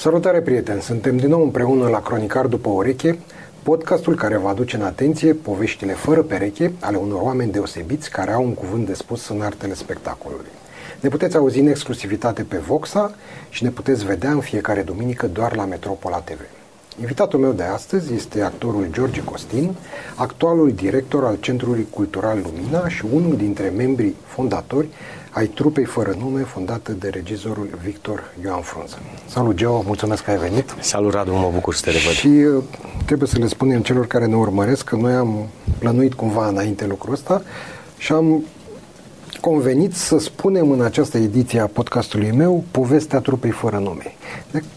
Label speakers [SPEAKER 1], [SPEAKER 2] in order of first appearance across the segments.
[SPEAKER 1] Salutare prieteni! Suntem din nou împreună la Cronicar după ureche, podcastul care va aduce în atenție poveștile fără pereche ale unor oameni deosebiți care au un cuvânt de spus în artele spectacolului. Ne puteți auzi în exclusivitate pe Voxa și ne puteți vedea în fiecare duminică doar la Metropola TV. Invitatul meu de astăzi este actorul George Costin, actualul director al Centrului Cultural Lumina și unul dintre membrii fondatori ai trupei fără nume fondată de regizorul Victor Ioan Frunză. Salut, Geo, mulțumesc că ai venit.
[SPEAKER 2] Salut, Radu, mă bucur să te revăd.
[SPEAKER 1] Și uh, trebuie să le spunem celor care ne urmăresc că noi am plănuit cumva înainte lucrul ăsta și am convenit să spunem în această ediție a podcastului meu povestea trupei fără nume,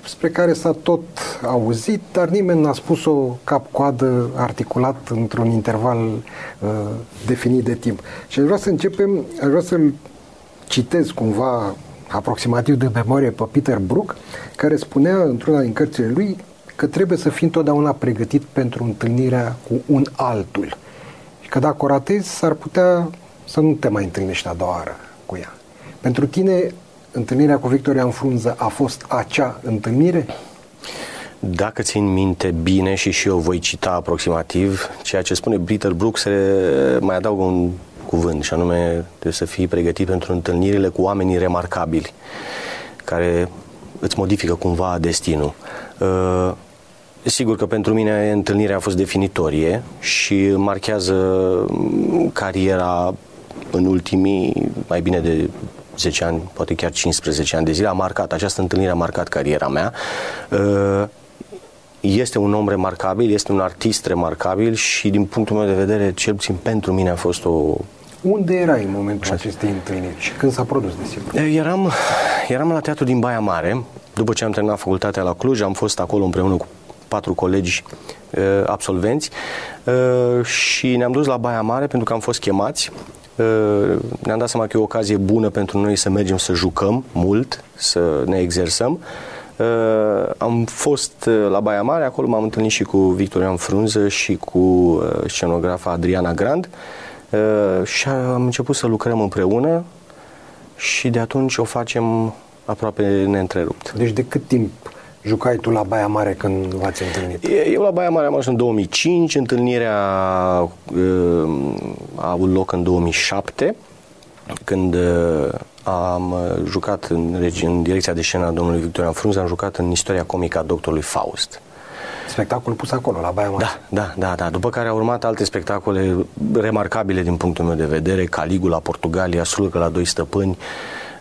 [SPEAKER 1] despre care s-a tot auzit, dar nimeni n-a spus-o cap-coadă articulat într-un interval uh, definit de timp. Și aș vrea să începem, aș vrea să-l citez cumva aproximativ de memorie pe Peter Brook, care spunea într-una din cărțile lui că trebuie să fii întotdeauna pregătit pentru întâlnirea cu un altul. Și că dacă o ratezi, s-ar putea să nu te mai întâlnești a doua oară cu ea. Pentru tine, întâlnirea cu Victoria în frunză a fost acea întâlnire?
[SPEAKER 2] Dacă țin minte bine și și eu voi cita aproximativ ceea ce spune Peter Brooks, mai adaugă un cuvânt și anume trebuie să fii pregătit pentru întâlnirile cu oamenii remarcabili care îți modifică cumva destinul. Uh, sigur că pentru mine întâlnirea a fost definitorie și marchează cariera în ultimii mai bine de 10 ani, poate chiar 15 ani de zile, a marcat, această întâlnire a marcat cariera mea. Uh, este un om remarcabil, este un artist remarcabil și din punctul meu de vedere, cel puțin pentru mine a fost o
[SPEAKER 1] unde erai în momentul Așa. acestei întâlniri și când s-a produs, desigur?
[SPEAKER 2] Eram, eram la teatru din Baia Mare. După ce am terminat facultatea la Cluj, am fost acolo împreună cu patru colegi uh, absolvenți uh, și ne-am dus la Baia Mare pentru că am fost chemați. Uh, ne-am dat seama că e o ocazie bună pentru noi să mergem să jucăm mult, să ne exersăm. Uh, am fost la Baia Mare, acolo m-am întâlnit și cu Victorian Frunză și cu uh, scenografa Adriana Grand. Uh, Uh, și am început să lucrăm împreună și de atunci o facem aproape neîntrerupt.
[SPEAKER 1] Deci de cât timp jucai tu la Baia Mare când v-ați întâlnit?
[SPEAKER 2] Eu la Baia Mare am ajuns în 2005, întâlnirea uh, a avut loc în 2007, când uh, am jucat în, în direcția de scenă a domnului Victorian Frunze, am jucat în istoria comică a doctorului Faust
[SPEAKER 1] spectacol pus acolo, la Baia Mare.
[SPEAKER 2] Da, da, da, da. După care au urmat alte spectacole remarcabile din punctul meu de vedere, Caligula, Portugalia, Sulcă la doi stăpâni,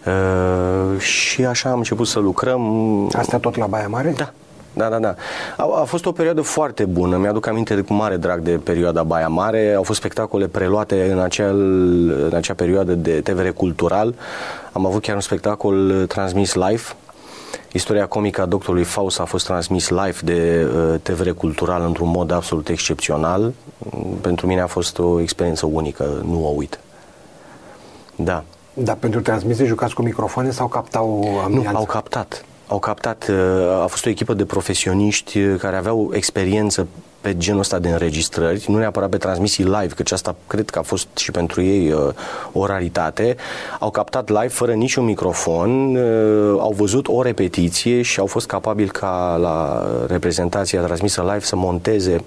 [SPEAKER 2] Uh, și așa am început să lucrăm.
[SPEAKER 1] Astea tot la Baia Mare?
[SPEAKER 2] Da, da, da, da. A, a fost o perioadă foarte bună. Mi-aduc aminte de cu mare drag de perioada Baia Mare. Au fost spectacole preluate în, acel, în acea perioadă de TVR cultural. Am avut chiar un spectacol transmis live Istoria comică a doctorului Faust a fost transmis live de uh, TVR Cultural într-un mod absolut excepțional. Pentru mine a fost o experiență unică, nu o uit. Da.
[SPEAKER 1] Dar pentru transmisie jucați cu microfoane sau captau ambianța?
[SPEAKER 2] Nu, au captat. Au captat. Uh, a fost o echipă de profesioniști uh, care aveau experiență pe genul ăsta de înregistrări, nu neapărat pe transmisii live, căci asta cred că a fost și pentru ei uh, o raritate. Au captat live fără niciun microfon, uh, au văzut o repetiție și au fost capabili ca la reprezentația transmisă live să monteze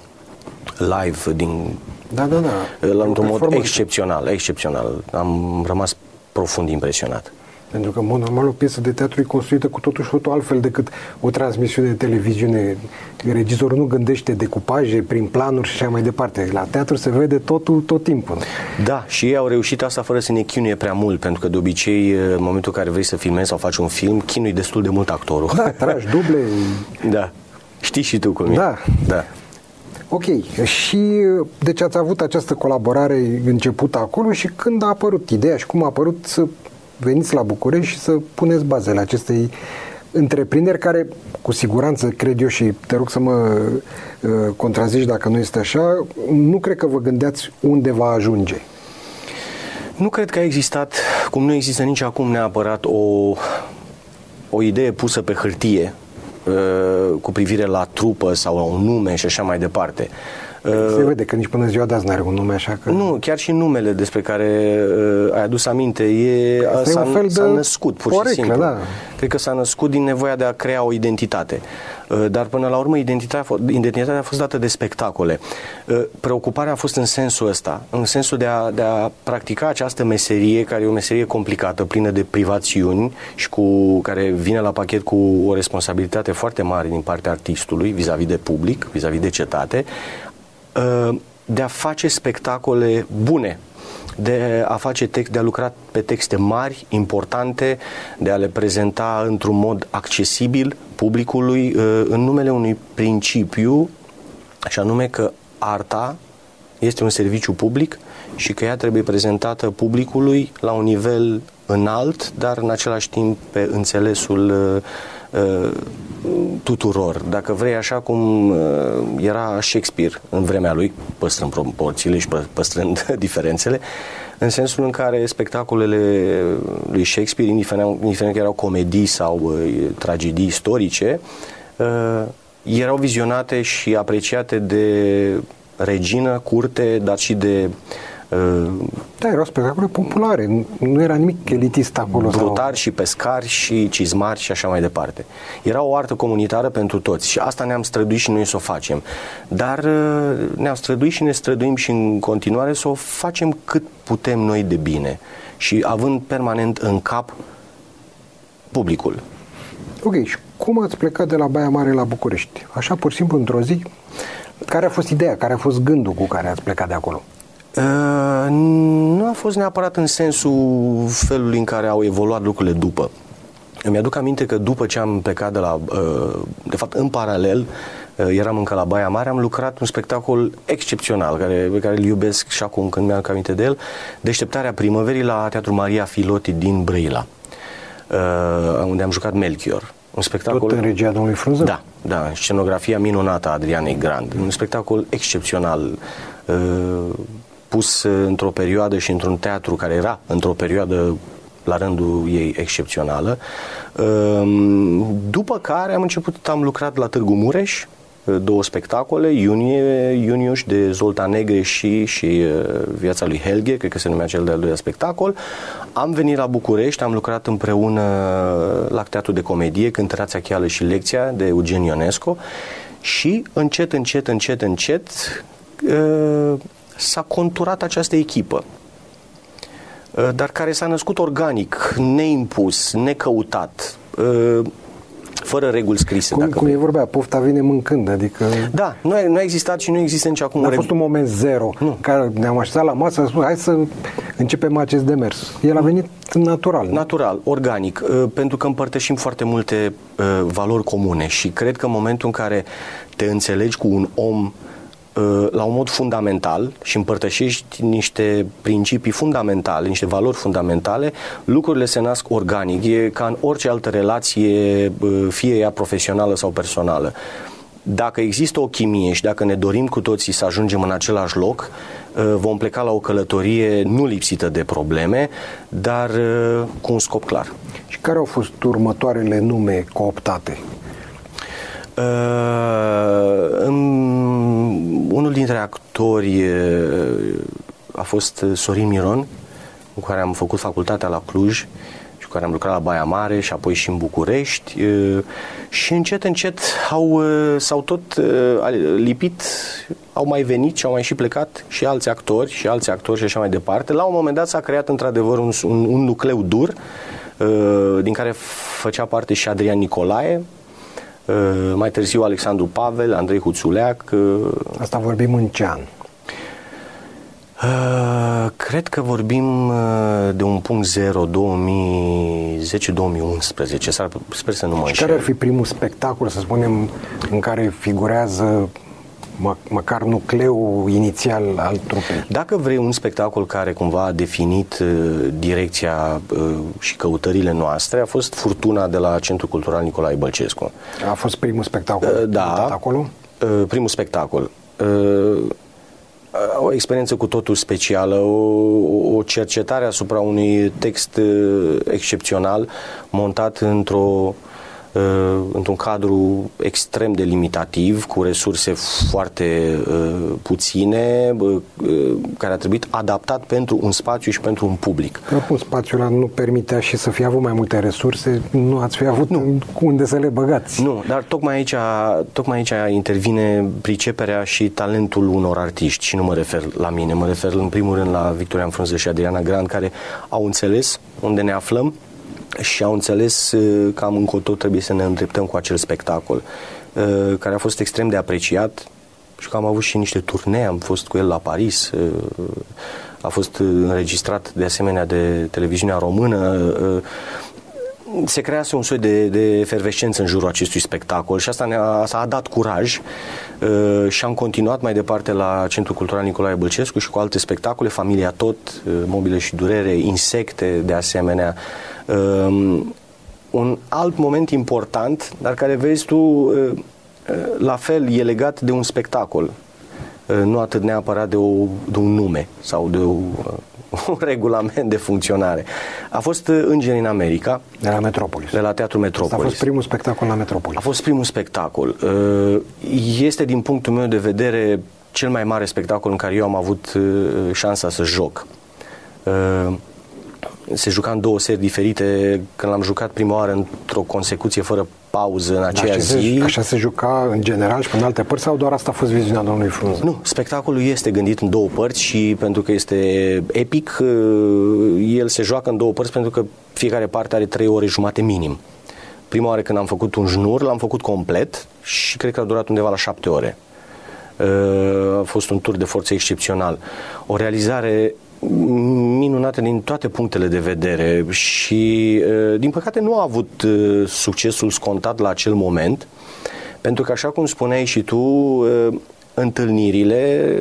[SPEAKER 2] live din
[SPEAKER 1] da, da, da.
[SPEAKER 2] la un mod excepțional, excepțional. Am rămas profund impresionat.
[SPEAKER 1] Pentru că, în mod normal, o piesă de teatru e construită cu totul și totul altfel decât o transmisiune de televiziune. Regizorul nu gândește decupaje prin planuri și așa mai departe. La teatru se vede totul tot timpul.
[SPEAKER 2] Da, și ei au reușit asta fără să ne chinuie prea mult, pentru că de obicei, în momentul în care vrei să filmezi sau faci un film, chinui destul de mult actorul.
[SPEAKER 1] Da, tragi duble.
[SPEAKER 2] da. Știi și tu cum
[SPEAKER 1] da.
[SPEAKER 2] e. Da.
[SPEAKER 1] Ok, și deci ați avut această colaborare începută acolo și când a apărut ideea și cum a apărut să veniți la București și să puneți bazele acestei întreprinderi care, cu siguranță, cred eu și te rog să mă uh, contrazici dacă nu este așa, nu cred că vă gândeați unde va ajunge.
[SPEAKER 2] Nu cred că a existat, cum nu există nici acum neapărat o, o idee pusă pe hârtie uh, cu privire la trupă sau la un nume și așa mai departe.
[SPEAKER 1] Se vede că nici până ziua de azi n-are un nume așa că...
[SPEAKER 2] Nu, chiar și numele despre care uh, ai adus aminte e,
[SPEAKER 1] Asta e
[SPEAKER 2] s-a,
[SPEAKER 1] un fel
[SPEAKER 2] s-a
[SPEAKER 1] de
[SPEAKER 2] născut pur
[SPEAKER 1] poreclă,
[SPEAKER 2] și simplu.
[SPEAKER 1] da.
[SPEAKER 2] Cred că s-a născut din nevoia de a crea o identitate. Uh, Dar până la urmă identitatea, a fost- identitatea a fost dată de spectacole. Uh, Preocuparea a fost în sensul ăsta, în sensul de a, de a practica această meserie, care e o meserie complicată, plină de privațiuni și cu care vine la pachet cu o responsabilitate foarte mare din partea artistului vis-a-vis de public, vis-a-vis de cetate, uh, de a face spectacole bune, de a face text, de a lucra pe texte mari, importante, de a le prezenta într-un mod accesibil publicului uh, în numele unui principiu, și anume că arta este un serviciu public și că ea trebuie prezentată publicului la un nivel înalt, dar în același timp pe înțelesul uh, uh, tuturor. Dacă vrei, așa cum uh, era Shakespeare în vremea lui, păstrând proporțiile și pă- păstrând diferențele, în sensul în care spectacolele lui Shakespeare, indiferent, indiferent că erau comedii sau uh, tragedii istorice, uh, erau vizionate și apreciate de regină, curte, dar și de uh,
[SPEAKER 1] Da, erau spectacole populare, nu- nu era nimic elitist acolo. sau-
[SPEAKER 2] brutari și pescari și cizmari și așa mai departe. Era o artă comunitară pentru toți și asta ne-am străduit și noi să o facem. Dar uh, ne-am străduit și ne străduim și în continuare să o facem cât putem noi de bine și având permanent în cap publicul.
[SPEAKER 1] Ok, și cum ați plecat de la Baia Mare la București? Așa, pur și simplu, într-o zi? Care a fost ideea, care a fost gândul cu care ați plecat de acolo?
[SPEAKER 2] Uh, nu a fost neapărat în sensul felului în care au evoluat lucrurile după. Îmi aduc aminte că după ce am plecat de la, uh, de fapt în paralel, uh, eram încă la Baia Mare, am lucrat un spectacol excepțional, care, pe care îl iubesc și acum când mi-am aminte de el, Deșteptarea primăverii la Teatrul Maria Filoti din Brăila, uh, unde am jucat Melchior. Un spectacol...
[SPEAKER 1] Tot în regia domnului Frunză?
[SPEAKER 2] Da, da, scenografia minunată a Adrianei Grand. Un spectacol excepțional, uh, pus uh, într-o perioadă și într-un teatru care era într-o perioadă la rândul ei excepțională. Uh, După care am început, am lucrat la Târgu Mureș, uh, două spectacole, Iunie, Iuniuș de Zoltan Negre și, și uh, Viața lui Helge, cred că se numea cel de-al doilea spectacol. Am venit la București, am lucrat împreună la Teatru de Comedie, Cântărația Cheală și Lecția de Eugen Ionesco și încet, încet, încet, încet uh, s-a conturat această echipă uh, dar care s-a născut organic, neimpus, necăutat, uh, fără reguli scrise.
[SPEAKER 1] Cum,
[SPEAKER 2] dacă
[SPEAKER 1] cum e
[SPEAKER 2] vrei.
[SPEAKER 1] vorbea, pofta vine mâncând, adică...
[SPEAKER 2] Da, nu a, nu a existat și nu există nici acum
[SPEAKER 1] Nu a
[SPEAKER 2] o
[SPEAKER 1] fost un moment zero
[SPEAKER 2] Nu.
[SPEAKER 1] în care ne-am așezat la masă și spus, hai să începem acest demers. El a venit natural. nu?
[SPEAKER 2] Natural, organic, uh, pentru că împărtășim foarte multe uh, valori comune și cred că în momentul în care te înțelegi cu un om uh, la un mod fundamental și împărtășești niște principii fundamentale, niște valori fundamentale, lucrurile se nasc organic. E ca în orice altă relație, uh, fie ea profesională sau personală. Dacă există o chimie și dacă ne dorim cu toții să ajungem în același loc, uh, vom pleca la o călătorie nu lipsită de probleme, dar uh, cu un scop clar.
[SPEAKER 1] Și care au fost următoarele nume cooptate?
[SPEAKER 2] Uh, în- unul dintre actori uh, a fost Sorin Miron, cu care am făcut facultatea la Cluj și cu care am lucrat la Baia Mare și apoi și în București uh, și încet, încet au, uh, s-au tot uh, lipit, au mai venit și au mai și plecat și alți actori și alți actori și așa mai departe. La un moment dat s-a creat într-adevăr un, un, un nucleu dur uh, din care făcea parte și Adrian Nicolae, Uh, mai târziu Alexandru Pavel, Andrei Huțuleac. uh,
[SPEAKER 1] Asta vorbim în ce an?
[SPEAKER 2] uh, Cred că vorbim uh, de un punct zero, 2010-2011. S-ar- Sper să nu mă
[SPEAKER 1] Și
[SPEAKER 2] înșel.
[SPEAKER 1] care ar fi primul spectacol, să spunem, în care figurează mă, măcar nucleul inițial al trupei?
[SPEAKER 2] Dacă vrei un spectacol care cumva a definit uh, direcția uh, și căutările noastre, a fost Furtuna de la Centrul Cultural Nicolae Bălcescu.
[SPEAKER 1] A fost primul spectacol
[SPEAKER 2] Uh, da.
[SPEAKER 1] montat acolo?
[SPEAKER 2] Uh, primul spectacol. Uh, o experiență cu totul specială, o, o cercetare asupra unui text uh, excepțional montat într-o uh, într-un cadru extrem de limitativ, cu resurse foarte uh, puține, uh, care a trebuit adaptat pentru un spațiu și pentru un public.
[SPEAKER 1] Oricum, spațiul ăla nu permitea și să fie avut mai multe resurse, nu ați fi avut nu. unde să le băgați.
[SPEAKER 2] Nu, dar tocmai aici, tocmai aici intervine priceperea și talentul unor artiști și nu mă refer la mine, mă refer în primul rând la Victoria Frunză și Adriana Grand, care au înțeles unde ne aflăm și au înțeles uh, cam încotro trebuie să ne îndreptăm cu acel spectacol, uh, care a fost extrem de apreciat și că am avut și niște turnee, am fost cu el la Paris, uh, a fost înregistrat de asemenea de televiziunea română, se crease un soi de, de efervescență în jurul acestui spectacol și asta ne-a a dat curaj uh, și am continuat mai departe la Centrul Cultural Nicolae Bălcescu și cu alte spectacole, Familia Tot, uh, Mobile și Durere, Insecte de asemenea. Uh, un alt moment important, dar care vezi tu, uh, uh la fel, e legat de un spectacol, uh, nu atât neapărat de, o, de un nume sau de o uh, un regulament de funcționare. A fost uh, Îngeri în America.
[SPEAKER 1] De la Metropolis.
[SPEAKER 2] De la Teatrul Metropolis.
[SPEAKER 1] a fost primul spectacol la Metropolis.
[SPEAKER 2] A fost primul spectacol. Uh, este, din punctul meu de vedere, cel mai mare spectacol în care eu am avut uh, șansa să joc se juca în două seri diferite. Când l-am jucat prima oară într-o consecuție fără pauză în aceea
[SPEAKER 1] da,
[SPEAKER 2] zi.
[SPEAKER 1] Se, așa se juca în general și în alte părți sau doar asta a fost viziunea domnului Frunză?
[SPEAKER 2] Nu, spectacolul este gândit în două părți și pentru că este epic, uh, el se joacă în două părți pentru că fiecare parte are trei ore jumate minim. Prima oară când am făcut un jnur, l-am făcut complet și cred că a durat undeva la șapte ore. Uh, a fost un tur de forță excepțional. O realizare minunată din toate punctele de vedere și, din păcate, nu a avut succesul scontat la acel moment, pentru că, așa cum spuneai și tu, întâlnirile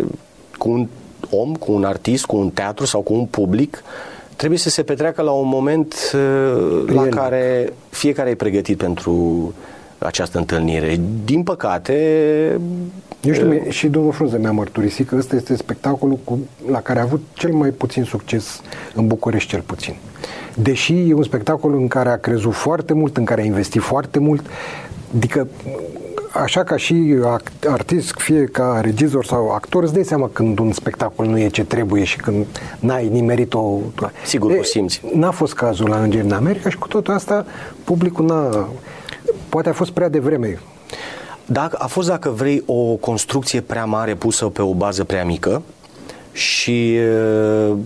[SPEAKER 2] cu un om, cu un artist, cu un teatru sau cu un public trebuie să se petreacă la un moment la care fiecare e pregătit pentru această întâlnire. Din păcate...
[SPEAKER 1] Eu știu, e... și domnul Frunze mi-a mărturisit că ăsta este spectacolul cu, la care a avut cel mai puțin succes în București, cel puțin. Deși e un spectacol în care a crezut foarte mult, în care a investit foarte mult, adică așa ca și artist, fie ca regizor sau actor, îți dai seama când un spectacol nu e ce trebuie și când n-ai nimerit-o...
[SPEAKER 2] Sigur e, o simți.
[SPEAKER 1] N-a fost cazul la Îngeri în America și cu totul asta publicul n-a Poate a fost prea devreme.
[SPEAKER 2] Dacă, a fost, dacă vrei, o construcție prea mare pusă pe o bază prea mică și uh,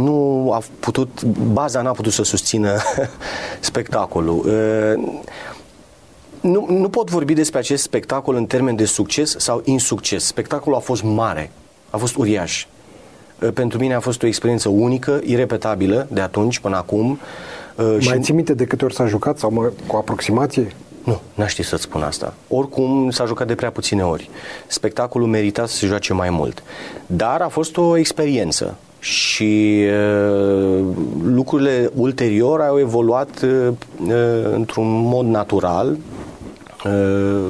[SPEAKER 2] nu a putut, baza n-a putut să susțină spectacolul. Uh, nu, nu pot vorbi despre acest spectacol în termen de succes sau insucces. Spectacolul a fost mare, a fost uriaș. Uh, pentru mine a fost o experiență unică, irepetabilă de atunci până acum.
[SPEAKER 1] Uh, Mai și... ții minte de câte ori s-a jucat sau mă, cu aproximație?
[SPEAKER 2] Nu, n-aș ști să-ți spun asta. Oricum s-a jucat de prea puține ori. Spectacolul merita să se joace mai mult. Dar a fost o experiență și uh, lucrurile ulterior au evoluat uh, uh, într-un mod natural. Uh,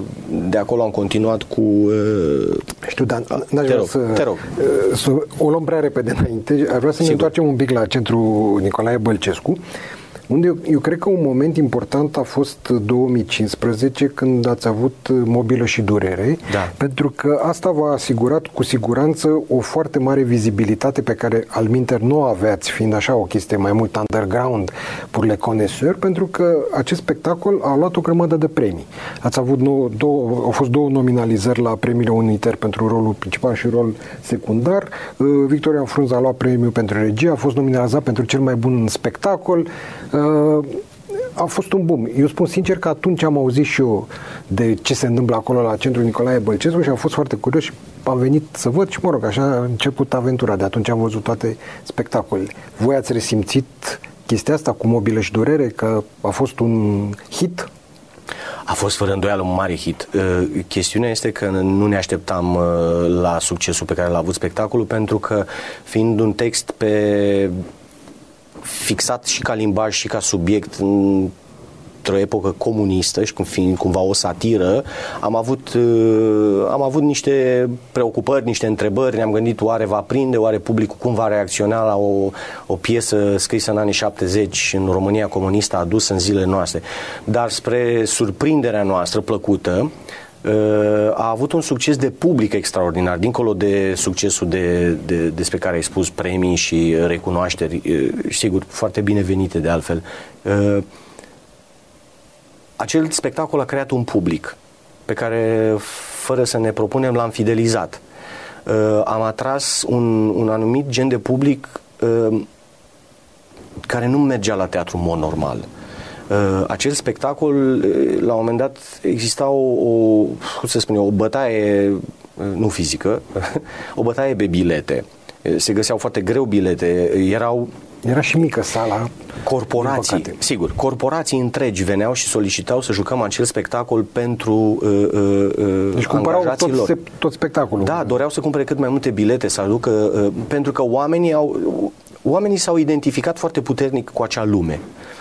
[SPEAKER 2] de acolo am continuat cu... Uh,
[SPEAKER 1] Știu, dar n-aș vrea
[SPEAKER 2] rog,
[SPEAKER 1] să,
[SPEAKER 2] te rog.
[SPEAKER 1] Uh, să o luăm prea repede înainte. Aș vrea să Sigur. ne întoarcem un pic la centrul Nicolae Bălcescu. Unde eu, eu cred că un moment important a fost 2015 când ați avut mobilă și durere,
[SPEAKER 2] da.
[SPEAKER 1] pentru că asta v-a asigurat cu siguranță o foarte mare vizibilitate pe care al minter nu o aveați, fiind așa o chestie mai mult underground pour le connoisseurs, pentru că acest spectacol a luat o grămadă de premii. Ați avut nou, două, au fost două nominalizări la premiile Uniter pentru rolul principal și rol secundar. Uh, Victoria Frunza a luat premiul pentru regie, a fost nominalizat pentru cel mai bun spectacol a fost un boom. Eu spun sincer că atunci am auzit și eu de ce se întâmplă acolo la centrul Nicolae Bălcescu și am fost foarte curios și am venit să văd și mă rog, așa a început aventura. De atunci am văzut toate spectacolele. Voi ați resimțit chestia asta cu mobilă și durere, că a fost un hit?
[SPEAKER 2] A fost fără îndoială un mare hit. Uh, chestiunea este că nu ne așteptam uh, la succesul pe care l-a avut spectacolul pentru că fiind un text pe fixat și ca limbaj și ca subiect într-o epocă comunistă și fiind cumva o satiră, am avut, uh, am avut niște preocupări, niște întrebări, ne-am gândit oare va prinde, oare publicul cum va reacționa la o, o piesă scrisă în anii 70 în România comunistă adusă în zilele noastre. Dar spre surprinderea noastră plăcută, a avut un succes de public extraordinar, dincolo de succesul de, de, despre care ai spus, premii și recunoașteri, sigur, foarte binevenite de altfel. Acel spectacol a creat un public pe care, fără să ne propunem, l-am fidelizat. Am atras un, un anumit gen de public care nu mergea la teatru în mod normal. Uh, acel spectacol, uh, la un moment dat, exista o, o cum să spun eu, o bătaie, uh, nu fizică, o bătaie pe bilete. Se găseau foarte greu bilete, erau
[SPEAKER 1] era și mică sala.
[SPEAKER 2] Corporații, sigur, corporații întregi veneau și solicitau să jucăm acel spectacol pentru uh, uh,
[SPEAKER 1] deci cumpărau tot, se, tot spectacolul.
[SPEAKER 2] Da, doreau să cumpere cât mai multe bilete, să aducă, uh, pentru că oamenii au, oamenii s-au identificat foarte puternic cu acea lume. Uh,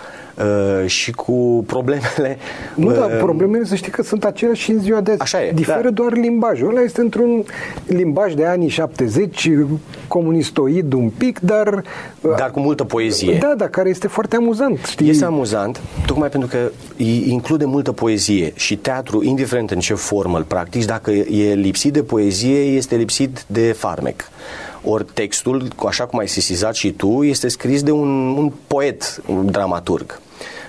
[SPEAKER 2] și cu problemele...
[SPEAKER 1] Nu, dar uh, problemele să știi că sunt aceleași și în ziua de azi.
[SPEAKER 2] Așa e,
[SPEAKER 1] Diferă da. doar limbajul. Ăla este într-un limbaj de anii 70, comunistoid un pic, dar...
[SPEAKER 2] Uh, dar cu multă poezie.
[SPEAKER 1] Da, dar care este foarte amuzant. Știi?
[SPEAKER 2] Este amuzant, tocmai pentru că include multă poezie și teatru, indiferent în ce formă îl practici, dacă e lipsit de poezie, este lipsit de farmec. Ori textul, așa cum ai sesizat și tu, este scris de un, un poet, un dramaturg.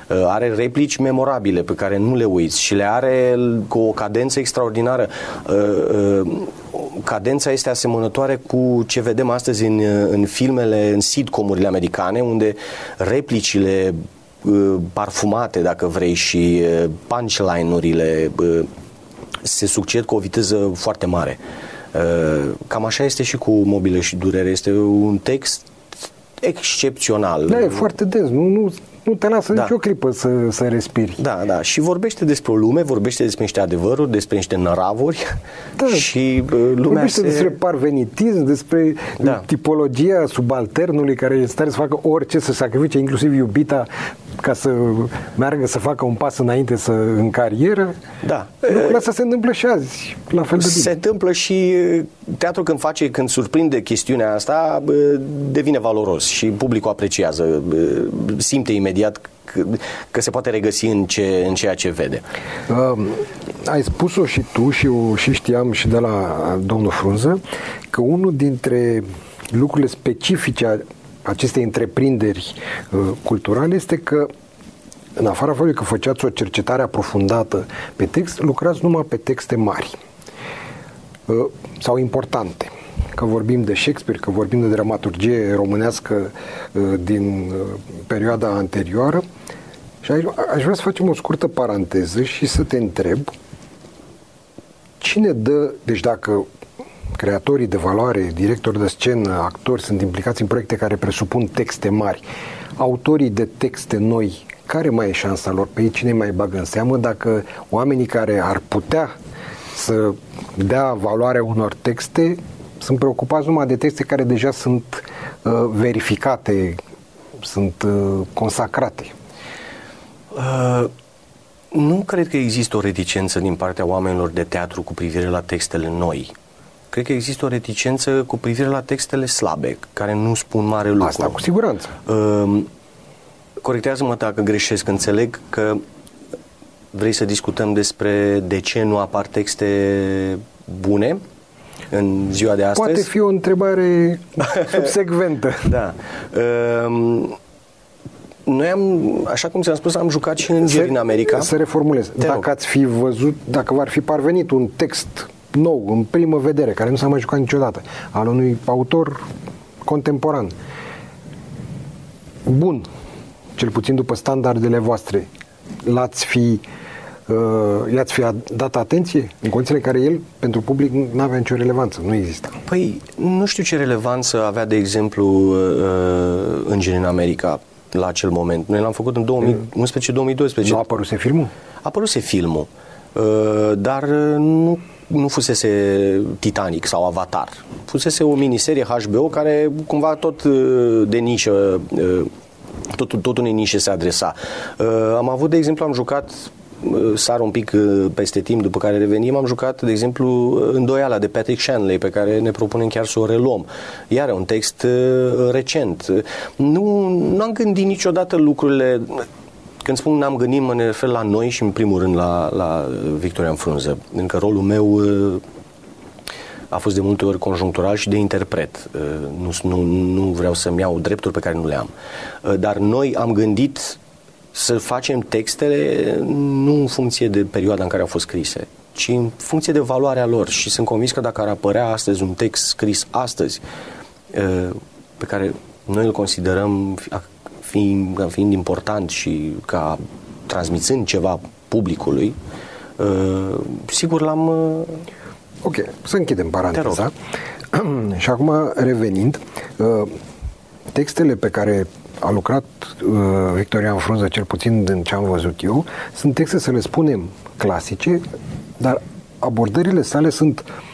[SPEAKER 2] Uh, are replici memorabile pe care nu le uiți și le are cu o cadență extraordinară. Uh, uh, cadența este asemănătoare cu ce vedem astăzi în, în filmele, în sitcomurile americane, unde replicile parfumate, dacă vrei, și punchline-urile se succed cu o viteză foarte mare. Cam așa este și cu Mobilă și Durere. Este un text excepțional.
[SPEAKER 1] Da, e foarte dens. Nu, nu nu te lasă da. nicio clipă să, să respiri.
[SPEAKER 2] Da, da. Și vorbește despre o lume, vorbește despre niște adevăruri, despre niște năravuri da. și uh, lumea
[SPEAKER 1] Vorbește
[SPEAKER 2] se...
[SPEAKER 1] despre parvenitism, despre da. tipologia subalternului care este stare să facă orice, să sacrifice inclusiv iubita ca să meargă să facă un pas înainte să, în carieră.
[SPEAKER 2] Da.
[SPEAKER 1] Lucrurile astea se întâmplă și azi, la fel de bine.
[SPEAKER 2] Se întâmplă și uh, teatrul când face, când surprinde chestiunea asta, uh, devine valoros și publicul apreciază, simte imediat imediat că, că se poate regăsi în, ce, în ceea ce vede. Uh,
[SPEAKER 1] ai spus-o și tu și eu și știam și de la domnul Frunză că unul dintre lucrurile specifice acestei întreprinderi uh, culturale este că în afara faptului că făceați o cercetare aprofundată pe text, lucrați numai pe texte mari uh, sau importante că vorbim de Shakespeare, că vorbim de dramaturgie românească uh, din uh, perioada anterioară. Și aș, aș vrea să facem o scurtă paranteză și să te întreb cine dă, deci dacă creatorii de valoare, directori de scenă, actori sunt implicați în proiecte care presupun texte mari, autorii de texte noi, care mai e șansa lor? Pe ei cine mai bagă în seamă dacă oamenii care ar putea să dea valoare unor texte sunt preocupați numai de texte care deja sunt uh, verificate, sunt uh, consacrate.
[SPEAKER 2] Uh, nu cred că există o reticență din partea oamenilor de teatru cu privire la textele noi. Cred că există o reticență cu privire la textele slabe, care nu spun mare lucru.
[SPEAKER 1] Asta cu siguranță. Uh,
[SPEAKER 2] corectează-mă dacă greșesc, înțeleg că vrei să discutăm despre de ce nu apar texte bune în ziua de astăzi?
[SPEAKER 1] Poate fi o întrebare subsecventă.
[SPEAKER 2] da. Um, noi am, așa cum ți-am spus, am jucat și în se, în America.
[SPEAKER 1] Să reformulez. Te dacă rog. ați fi văzut, dacă v-ar fi parvenit un text nou, în primă vedere, care nu s-a mai jucat niciodată, al unui autor contemporan, bun, cel puțin după standardele voastre, l-ați fi uh, i-ați fi dat atenție în condițiile în care el, pentru public, nu avea nicio relevanță, nu există.
[SPEAKER 2] Păi, nu știu ce relevanță avea, de exemplu, uh, Îngeri în America la acel moment. Noi l-am făcut în 2011-2012. Nu
[SPEAKER 1] a apăruse filmul?
[SPEAKER 2] A apăruse filmul, uh, dar nu nu fusese Titanic sau Avatar. Fusese o miniserie HBO care cumva tot uh, de nișă uh, tot, tot unei nișe se adresa. Uh, am avut, de exemplu, am jucat uh, sar un pic uh, peste timp după care revenim, am jucat, de exemplu, Îndoiala de Patrick Shanley, pe care ne propunem chiar să o reluăm. Iar un text recent. Nu, nu am gândit niciodată lucrurile când spun n-am gândit, mă refer la noi și în primul rând la, la Victoria în frunză. Încă rolul meu a fost de multe ori conjunctural și de interpret. Nu, nu, nu vreau să-mi iau drepturi pe care nu le am. Dar noi am gândit să facem textele nu în funcție de perioada în care au fost scrise, ci în funcție de valoarea lor. Și sunt convins că dacă ar apărea astăzi un text scris astăzi, pe care noi îl considerăm fiind, fiind important și ca transmițând ceva publicului, sigur l-am
[SPEAKER 1] Ok, să închidem paranteza. și acum, revenind, uh, textele pe care a lucrat uh, Victoria în frunză, cel puțin din ce am văzut eu, sunt texte, să le spunem, clasice, dar abordările sale sunt uh,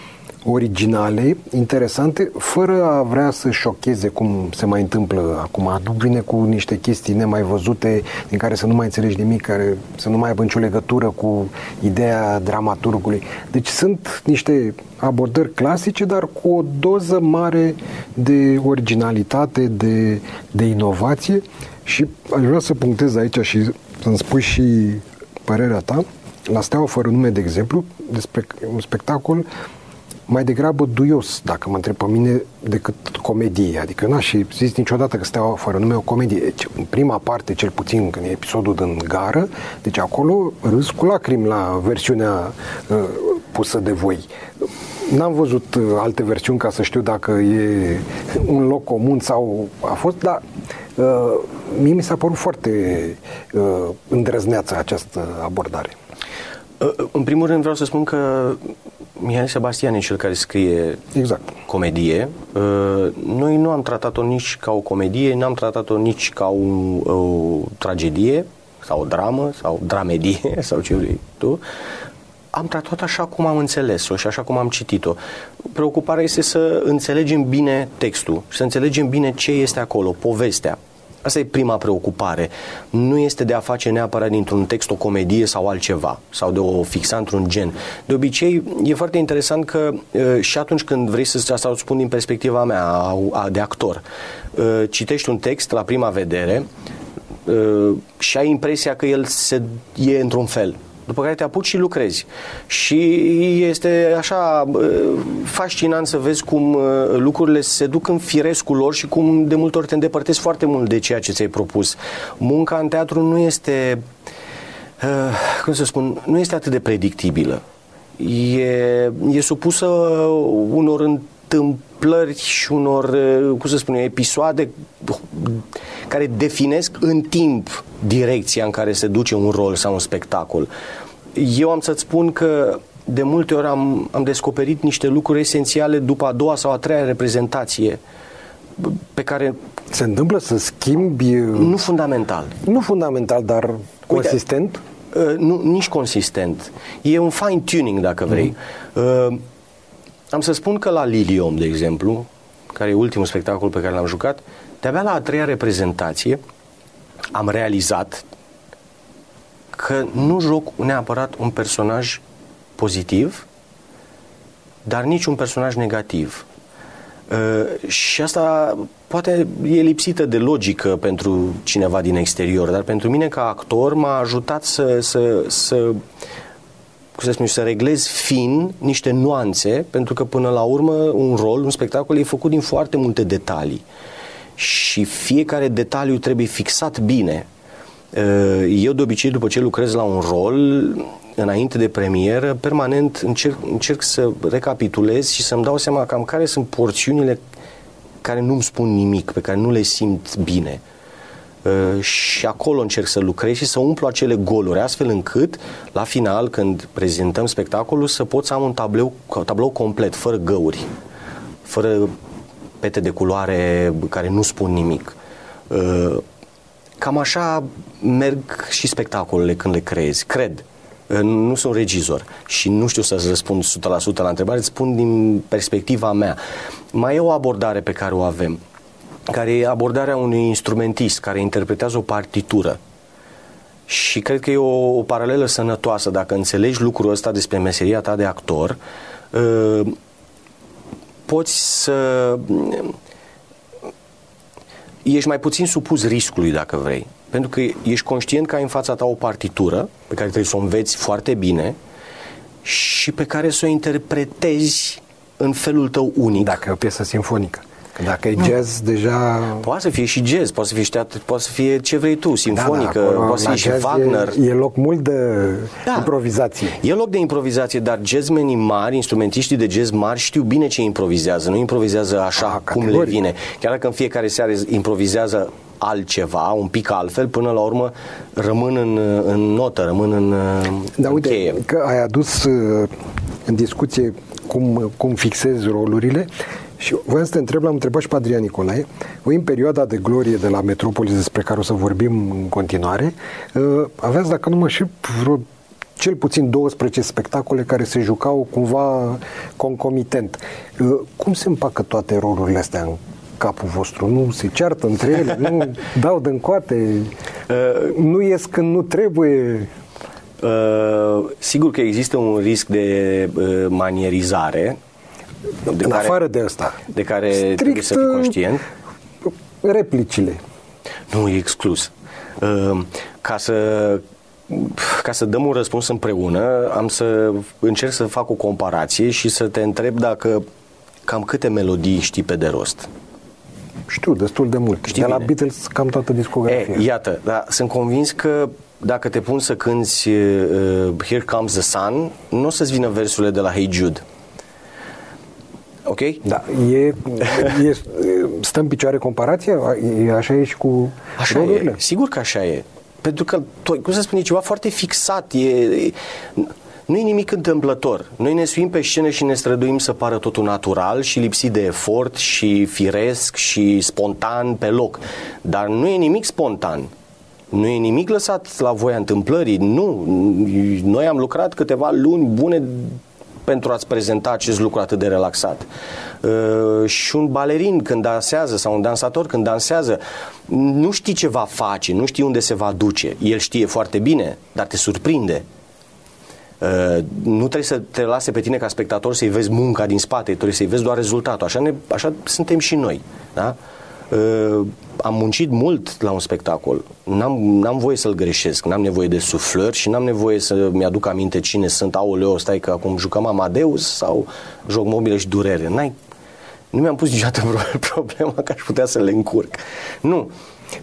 [SPEAKER 1] originale, interesante, fără a vrea să șocheze cum se mai întâmplă acum. Nu vine cu niște chestii nemai văzute, din care să nu mai înțelegi nimic, care să nu mai aibă nicio legătură cu ideea dramaturgului. Deci sunt niște abordări clasice, dar cu o doză mare de originalitate, de, de inovație și aș vrea să punctez aici și să-mi spui și părerea ta, la Steaua fără nume, de exemplu, despre un spectacol mai degrabă duios, dacă mă întreb pe mine, decât comedie. Adică n-aș fi zis niciodată că Steaua fără nume o comedie. Deci, în prima parte, cel puțin, când e episodul din gară, deci acolo râs cu lacrimi la versiunea uh, pusă de voi. N-am văzut uh, alte versiuni ca să știu dacă e un loc comun sau a fost, dar uh, mie mi s-a părut foarte uh, îndrăzneață această abordare.
[SPEAKER 2] Uh, în primul rând vreau să spun că Mihai Sebastian e cel care scrie
[SPEAKER 1] exact.
[SPEAKER 2] comedie. Uh, noi nu am tratat-o nici ca o comedie, n-am tratat-o nici ca o, o tragedie sau o dramă sau dramedie sau ce vrei tu. Am tratat așa cum am înțeles-o și așa cum am citit-o. Preocuparea este să înțelegem bine textul, să înțelegem bine ce este acolo, povestea. Asta e prima preocupare. Nu este de a face neapărat dintr-un text o comedie sau altceva, sau de o fixa într-un gen. De obicei, e foarte interesant că și atunci când vrei să asta o spun din perspectiva mea de actor, citești un text la prima vedere și ai impresia că el se, e într-un fel după care te apuci și lucrezi. Și este așa fascinant să vezi cum lucrurile se duc în firescul lor și cum de multe ori te îndepărtezi foarte mult de ceea ce ți-ai propus. Munca în teatru nu este, cum să spun, nu este atât de predictibilă. E, e supusă unor întâmplări și unor, cum să spun, episoade care definesc în timp direcția în care se duce un rol sau un spectacol. Eu am să-ți spun că de multe ori am, am descoperit niște lucruri esențiale după a doua sau a treia reprezentație pe care...
[SPEAKER 1] Se întâmplă să schimbi...
[SPEAKER 2] Nu fundamental.
[SPEAKER 1] Nu fundamental, dar Uite, consistent?
[SPEAKER 2] Uh, nu, nici consistent. E un fine-tuning, dacă vrei. Mm. Uh, am să spun că la Lilium, de exemplu, care e ultimul spectacol pe care l-am jucat, de-abia la a treia reprezentație am realizat că nu joc neapărat un personaj pozitiv, dar nici un personaj negativ. Uh, și asta poate e lipsită de logică pentru cineva din exterior, dar pentru mine ca actor m-a ajutat să, să, să cum să spun, să reglez fin niște nuanțe, pentru că până la urmă un rol, un spectacol e făcut din foarte multe detalii și fiecare detaliu trebuie fixat bine. Uh, eu de obicei, după ce lucrez la un rol, înainte de premieră, permanent încerc, încerc să recapitulez și să-mi dau seama cam care sunt porțiunile care nu-mi spun nimic, pe care nu le simt bine. Uh, și acolo încerc să lucrez și să umplu acele goluri, astfel încât, la final, când prezentăm spectacolul, să pot să am un tablou, tablou complet, fără găuri, fără pete de culoare care nu spun nimic. Uh, cam așa merg și spectacolele când le creezi, cred. Uh, nu sunt regizor și nu știu să-ți răspund 100% la întrebare, îți spun din perspectiva mea. Mai e o abordare pe care o avem. Care e abordarea unui instrumentist care interpretează o partitură. Și cred că e o, o paralelă sănătoasă. Dacă înțelegi lucrul ăsta despre meseria ta de actor, uh, poți să ești mai puțin supus riscului, dacă vrei. Pentru că ești conștient că ai în fața ta o partitură pe care trebuie să o înveți foarte bine și pe care să o interpretezi în felul tău unic.
[SPEAKER 1] Dacă e o piesă sinfonică. Că dacă e jazz, deja...
[SPEAKER 2] Poate să fie și jazz, poate să fie, și teatru, poate să fie ce vrei tu, sinfonică,
[SPEAKER 1] da, da,
[SPEAKER 2] poate să fie și Wagner.
[SPEAKER 1] E, e loc mult de da. improvizație.
[SPEAKER 2] E loc de improvizație, dar jazzmenii mari, instrumentiștii de jazz mari știu bine ce improvizează, nu improvizează așa A, cum categoric. le vine. Chiar dacă în fiecare seară improvizează altceva, un pic altfel, până la urmă rămân în, în notă, rămân în,
[SPEAKER 1] da,
[SPEAKER 2] în
[SPEAKER 1] uite,
[SPEAKER 2] cheie.
[SPEAKER 1] că ai adus uh, în discuție cum, cum fixezi rolurile și voiam să te întreb, l-am întrebat și pe Adrian Nicolae, voi în perioada de glorie de la Metropolis despre care o să vorbim în continuare, uh, aveați, dacă nu mă și vreo cel puțin 12 spectacole care se jucau cumva concomitent. Uh, cum se împacă toate rolurile astea în capul vostru? Nu se ceartă între ele? nu dau de încoate? Uh, nu ies când nu trebuie?
[SPEAKER 2] Uh, sigur că există un risc de uh, manierizare
[SPEAKER 1] de în care, afară de asta.
[SPEAKER 2] De care Strict, trebuie să fii conștient.
[SPEAKER 1] Replicile.
[SPEAKER 2] Nu, e exclus. Uh, ca să ca să dăm un răspuns împreună, am să încerc să fac o comparație și să te întreb dacă cam câte melodii știi pe de rost.
[SPEAKER 1] Știu, destul de mult. Știi de la bine. Beatles cam toată discografia.
[SPEAKER 2] E, iată, dar sunt convins că dacă te pun să cânti uh, Here Comes the Sun, nu o să-ți vină versurile de la Hey Jude. Ok?
[SPEAKER 1] Da, e, e, stă în picioare comparația? E, așa e și cu
[SPEAKER 2] Așa rolurile? e, sigur că așa e. Pentru că, cum să spun, e ceva foarte fixat, e, e nu e nimic întâmplător. Noi ne suim pe scenă și ne străduim să pară totul natural și lipsit de efort și firesc și spontan pe loc. Dar nu e nimic spontan. Nu e nimic lăsat la voia întâmplării. Nu. Noi am lucrat câteva luni bune pentru a-ți prezenta acest lucru atât de relaxat. Uh, și un balerin când dansează sau un dansator când dansează, nu știi ce va face, nu știi unde se va duce. El știe foarte bine, dar te surprinde. Uh, nu trebuie să te lase pe tine ca spectator să-i vezi munca din spate, trebuie să-i vezi doar rezultatul. Așa, ne, așa suntem și noi. Da? Uh, am muncit mult la un spectacol. N-am, n-am voie să-l greșesc, n-am nevoie de suflări și n-am nevoie să mi-aduc aminte cine sunt. Aoleo, stai că acum jucăm Amadeus sau joc mobile și durere. N-ai, nu mi-am pus niciodată problema că aș putea să le încurc. Nu.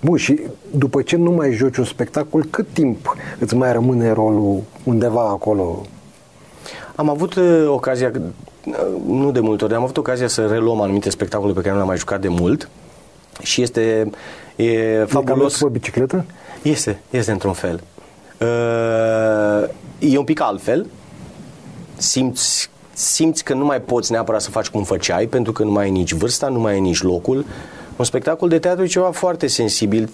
[SPEAKER 1] Bun, și după ce nu mai joci un spectacol, cât timp îți mai rămâne rolul undeva acolo?
[SPEAKER 2] Am avut uh, ocazia, uh, nu de multe ori, am avut ocazia să reluăm anumite spectacole pe care nu le-am mai jucat de mult și este e fabulos.
[SPEAKER 1] E pe bicicletă?
[SPEAKER 2] Este, este într-un fel. Uh, e un pic altfel. Simți, simți că nu mai poți neapărat să faci cum făceai, pentru că nu mai ai nici vârsta, nu mai ai nici locul. Uh, un spectacol de teatru e ceva foarte sensibil.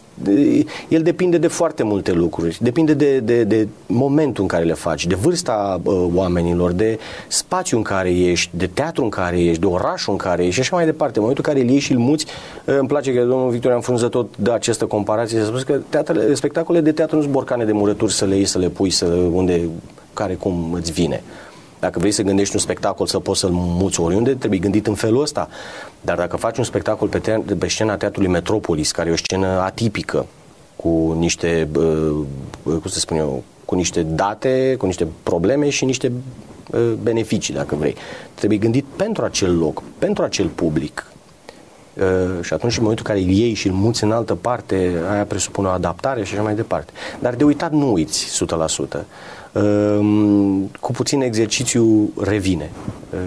[SPEAKER 2] El depinde de foarte multe lucruri. Depinde de, de, de momentul în care le faci, de vârsta uh, oamenilor, de spațiu în care ești, de teatru în care ești, de orașul în care ești și așa mai departe. În momentul în care îl iei și îl muți, uh, îmi place că domnul Victorian Frunză tot de această comparație. S-a spus că teatrele, spectacole de teatru nu sunt borcane de murături să le iei, să le pui, să, unde, care cum îți vine. Dacă vrei să gândești un spectacol să poți să-l muți oriunde, trebuie gândit în felul ăsta. Dar dacă faci un spectacol pe, te- pe scena Teatrului Metropolis, care e o scenă atipică, cu niște, cum să spun eu, cu niște date, cu niște probleme și niște beneficii, dacă vrei. Trebuie gândit pentru acel loc, pentru acel public. și atunci, în momentul în care îl iei și îl muți în altă parte, aia presupune o adaptare și așa mai departe. Dar de uitat nu uiți 100%. Ehm, cu puțin exercițiu revine. Uh,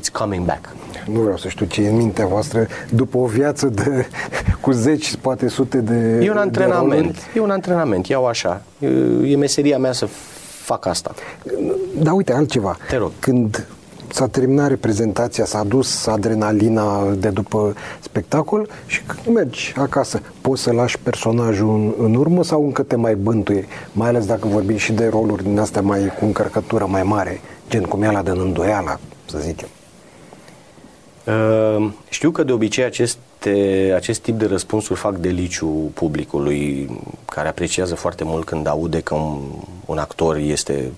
[SPEAKER 2] it's coming back.
[SPEAKER 1] Nu vreau să știu ce e în mintea voastră după o viață de, cu zeci, poate sute de
[SPEAKER 2] E un antrenament. E un antrenament. Iau așa. E meseria mea să fac asta.
[SPEAKER 1] Da, uite, altceva.
[SPEAKER 2] Te rog.
[SPEAKER 1] Când s-a terminat reprezentația, s-a dus adrenalina de după spectacol și când mergi acasă, poți să lași personajul în, în urmă sau încă te mai bântuie? Mai ales dacă vorbim și de roluri din astea mai cu încărcătură mai mare, gen cum e de îndoiala, să zicem.
[SPEAKER 2] Uh, știu că de obicei acest aceste, acest tip de răspunsuri fac deliciu publicului care apreciază foarte mult când aude că un, un actor este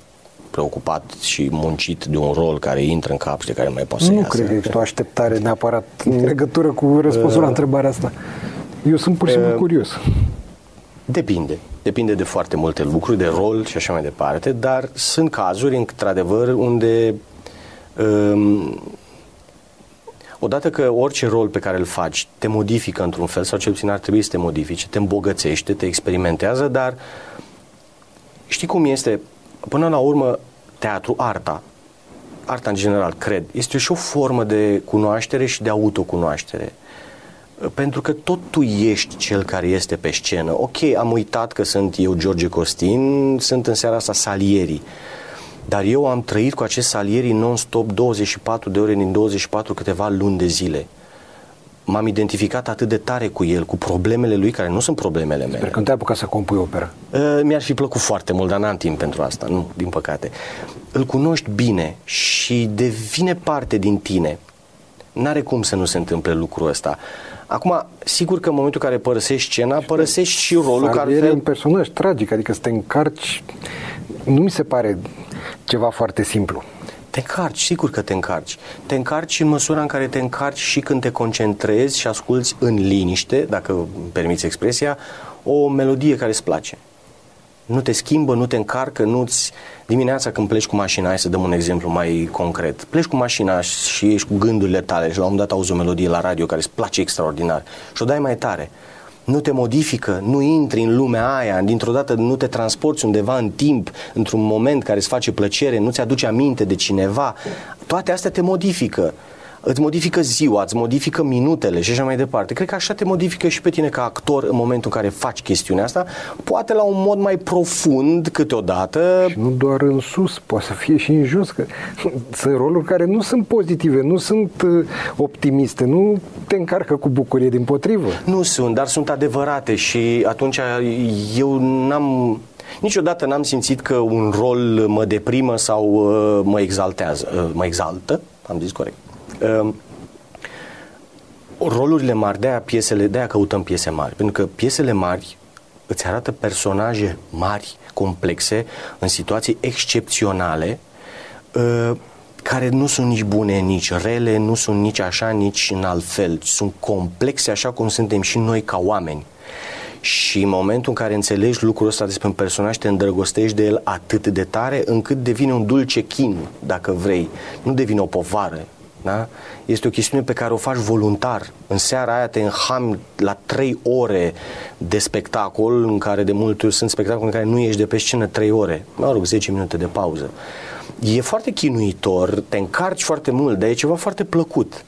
[SPEAKER 2] preocupat și muncit de un rol care intră în cap și de care nu mai poate să
[SPEAKER 1] Nu
[SPEAKER 2] iasă.
[SPEAKER 1] cred că există o așteptare neapărat în legătură cu răspunsul la întrebarea asta. Eu sunt pur și simplu curios.
[SPEAKER 2] Depinde. Depinde de foarte multe lucruri, de rol și așa mai departe, dar sunt cazuri, într-adevăr, unde um, odată că orice rol pe care îl faci te modifică într-un fel, sau cel puțin ar trebui să te modifice, te îmbogățește, te experimentează, dar știi cum este? Până la urmă, teatru, arta, arta în general, cred, este și o formă de cunoaștere și de autocunoaștere. Pentru că tot tu ești cel care este pe scenă. Ok, am uitat că sunt eu George Costin, sunt în seara asta salierii. Dar eu am trăit cu acest salierii non-stop 24 de ore din 24 câteva luni de zile. M-am identificat atât de tare cu el, cu problemele lui, care nu sunt problemele mele.
[SPEAKER 1] Sper că nu te-ai apucat să compui opera.
[SPEAKER 2] Uh, Mi-ar fi plăcut foarte mult, dar n-am timp pentru asta, nu, din păcate. Îl cunoști bine și devine parte din tine. N-are cum să nu se întâmple lucrul ăsta. Acum, sigur că în momentul în care părăsești scena, părăsești și rolul care
[SPEAKER 1] Salieri e
[SPEAKER 2] altfel...
[SPEAKER 1] un personaj tragic, adică să te încarci, nu mi se pare ceva foarte simplu.
[SPEAKER 2] Te încarci, sigur că te încarci. Te încarci în măsura în care te încarci și când te concentrezi și asculți în liniște, dacă îmi permiți expresia, o melodie care îți place. Nu te schimbă, nu te încarcă, nu-ți... Dimineața când pleci cu mașina, hai să dăm un exemplu mai concret. Pleci cu mașina și ești cu gândurile tale și la un moment dat auzi o melodie la radio care îți place extraordinar și o dai mai tare. Nu te modifică, nu intri în lumea aia, dintr-o dată nu te transporti undeva în timp, într-un moment care îți face plăcere, nu-ți aduce aminte de cineva. Toate astea te modifică îți modifică ziua, îți modifică minutele și așa mai departe. Cred că așa te modifică și pe tine ca actor în momentul în care faci chestiunea asta, poate la un mod mai profund câteodată.
[SPEAKER 1] Și nu doar în sus, poate să fie și în jos, că sunt roluri care nu sunt pozitive, nu sunt uh, optimiste, nu te încarcă cu bucurie, din potrivă.
[SPEAKER 2] Nu sunt, dar sunt adevărate și atunci eu n-am... Niciodată n-am simțit că un rol mă deprimă sau uh, mă exaltează, uh, mă exaltă, am zis corect. Uh, rolurile mari, de-aia piesele, de-aia căutăm piese mari, pentru că piesele mari îți arată personaje mari, complexe, în situații excepționale, uh, care nu sunt nici bune, nici rele, nu sunt nici așa, nici în alt fel. Sunt complexe așa cum suntem și noi ca oameni. Și în momentul în care înțelegi lucrul ăsta despre un personaj, te îndrăgostești de el atât de tare încât devine un dulce chin, dacă vrei. Nu devine o povară. Da? Este o chestiune pe care o faci voluntar. În seara aia te înhami la trei ore de spectacol, în care de multe ori sunt spectacole în care nu ești de pe scenă trei ore. Mă rog, 10 minute de pauză. E foarte chinuitor, te încarci foarte mult, dar e ceva foarte plăcut.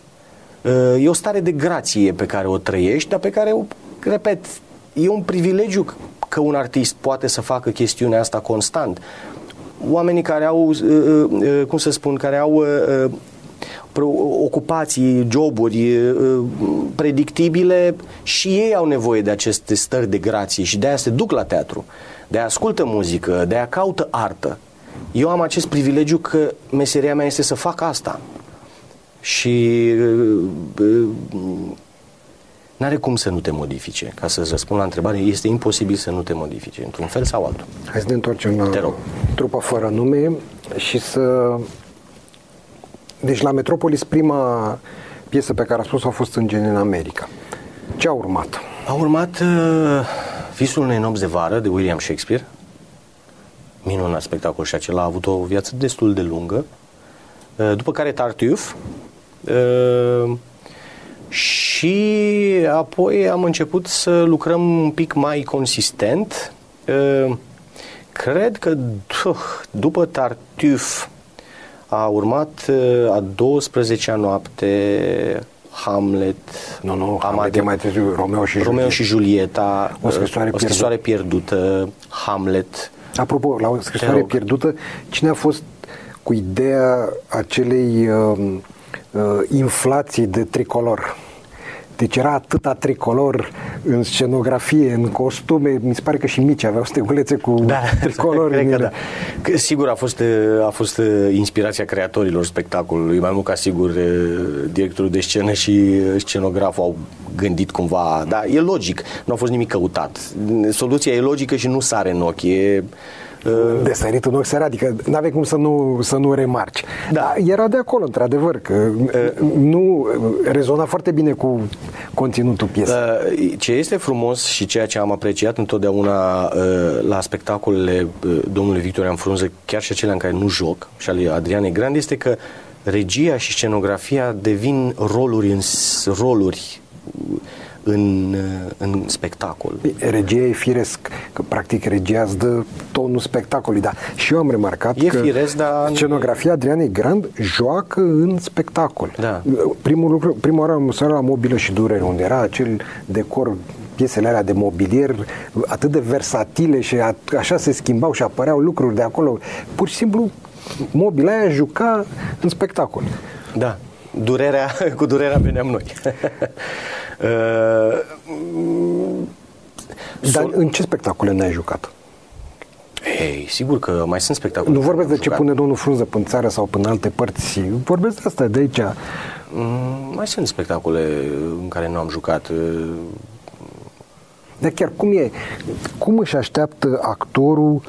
[SPEAKER 2] E o stare de grație pe care o trăiești, dar pe care, o, repet, e un privilegiu că un artist poate să facă chestiunea asta constant. Oamenii care au, cum să spun, care au ocupații, joburi predictibile și ei au nevoie de aceste stări de grație și de aia se duc la teatru, de aia ascultă muzică, de aia caută artă. Eu am acest privilegiu că meseria mea este să fac asta. Și N-are cum să nu te modifice. Ca să-ți răspund la întrebare, este imposibil să nu te modifice, într-un fel sau altul.
[SPEAKER 1] Hai să ne întoarcem la trupa fără nume și să... Deci la Metropolis prima piesă pe care a spus a fost în gen în America. Ce a urmat?
[SPEAKER 2] A urmat uh, Visul unei nopți de vară de William Shakespeare. Minunat spectacol și acela a avut o viață destul de lungă. Uh, după care Tartuffe. Uh, și apoi am început să lucrăm un pic mai consistent. Cred că după Tartuf a urmat a 12-a noapte Hamlet.
[SPEAKER 1] Nu, nu, Hamlet e mai târziu, Romeo și
[SPEAKER 2] Romeo și Julieta,
[SPEAKER 1] o scrisoare,
[SPEAKER 2] o scrisoare pierdută. pierdută, Hamlet.
[SPEAKER 1] Apropo, la o scrisoare pierdută, cine a fost cu ideea acelei uh, uh, inflații de tricolor? Deci era atâta tricolor în scenografie, în costume, mi se pare că și mici aveau stegulețe cu da, tricolor
[SPEAKER 2] cred că da. Că, sigur a fost, a fost inspirația creatorilor spectacolului, mai mult ca sigur directorul de scenă și scenograful au gândit cumva, dar e logic, nu a fost nimic căutat. Soluția e logică și nu sare în ochi, e...
[SPEAKER 1] Uh, de sărit în ochi sărat, adică nu avea cum să nu, să nu remarci. Da. Era de acolo, într-adevăr, că uh, nu rezona foarte bine cu conținutul piesei.
[SPEAKER 2] Uh, ce este frumos și ceea ce am apreciat întotdeauna uh, la spectacolele uh, domnului Victorian Frunză, chiar și acelea în care nu joc, și ale Adrianei Grand, este că regia și scenografia devin roluri în roluri în, în spectacol.
[SPEAKER 1] Regia e firesc, că practic regia îți dă tonul spectacolului, dar și eu am remarcat
[SPEAKER 2] e
[SPEAKER 1] că
[SPEAKER 2] firesc, dar...
[SPEAKER 1] scenografia Adrianei Grand joacă în spectacol.
[SPEAKER 2] Da.
[SPEAKER 1] Primul lucru, prima oară am la Mobilă și Durere, unde era acel decor piesele alea de mobilier atât de versatile și a, așa se schimbau și apăreau lucruri de acolo. Pur și simplu, mobila aia juca în spectacol.
[SPEAKER 2] Da. Durerea, cu durerea veneam noi.
[SPEAKER 1] Uh, Dar în ce spectacole n-ai jucat?
[SPEAKER 2] Ei, sigur că mai sunt spectacole.
[SPEAKER 1] Nu vorbesc de ce jucat. pune domnul Frunză în țară sau în alte părți. Vorbesc de asta, de aici.
[SPEAKER 2] Mm, mai sunt spectacole în care nu am jucat. Uh.
[SPEAKER 1] Dar chiar cum e? Cum își așteaptă actorul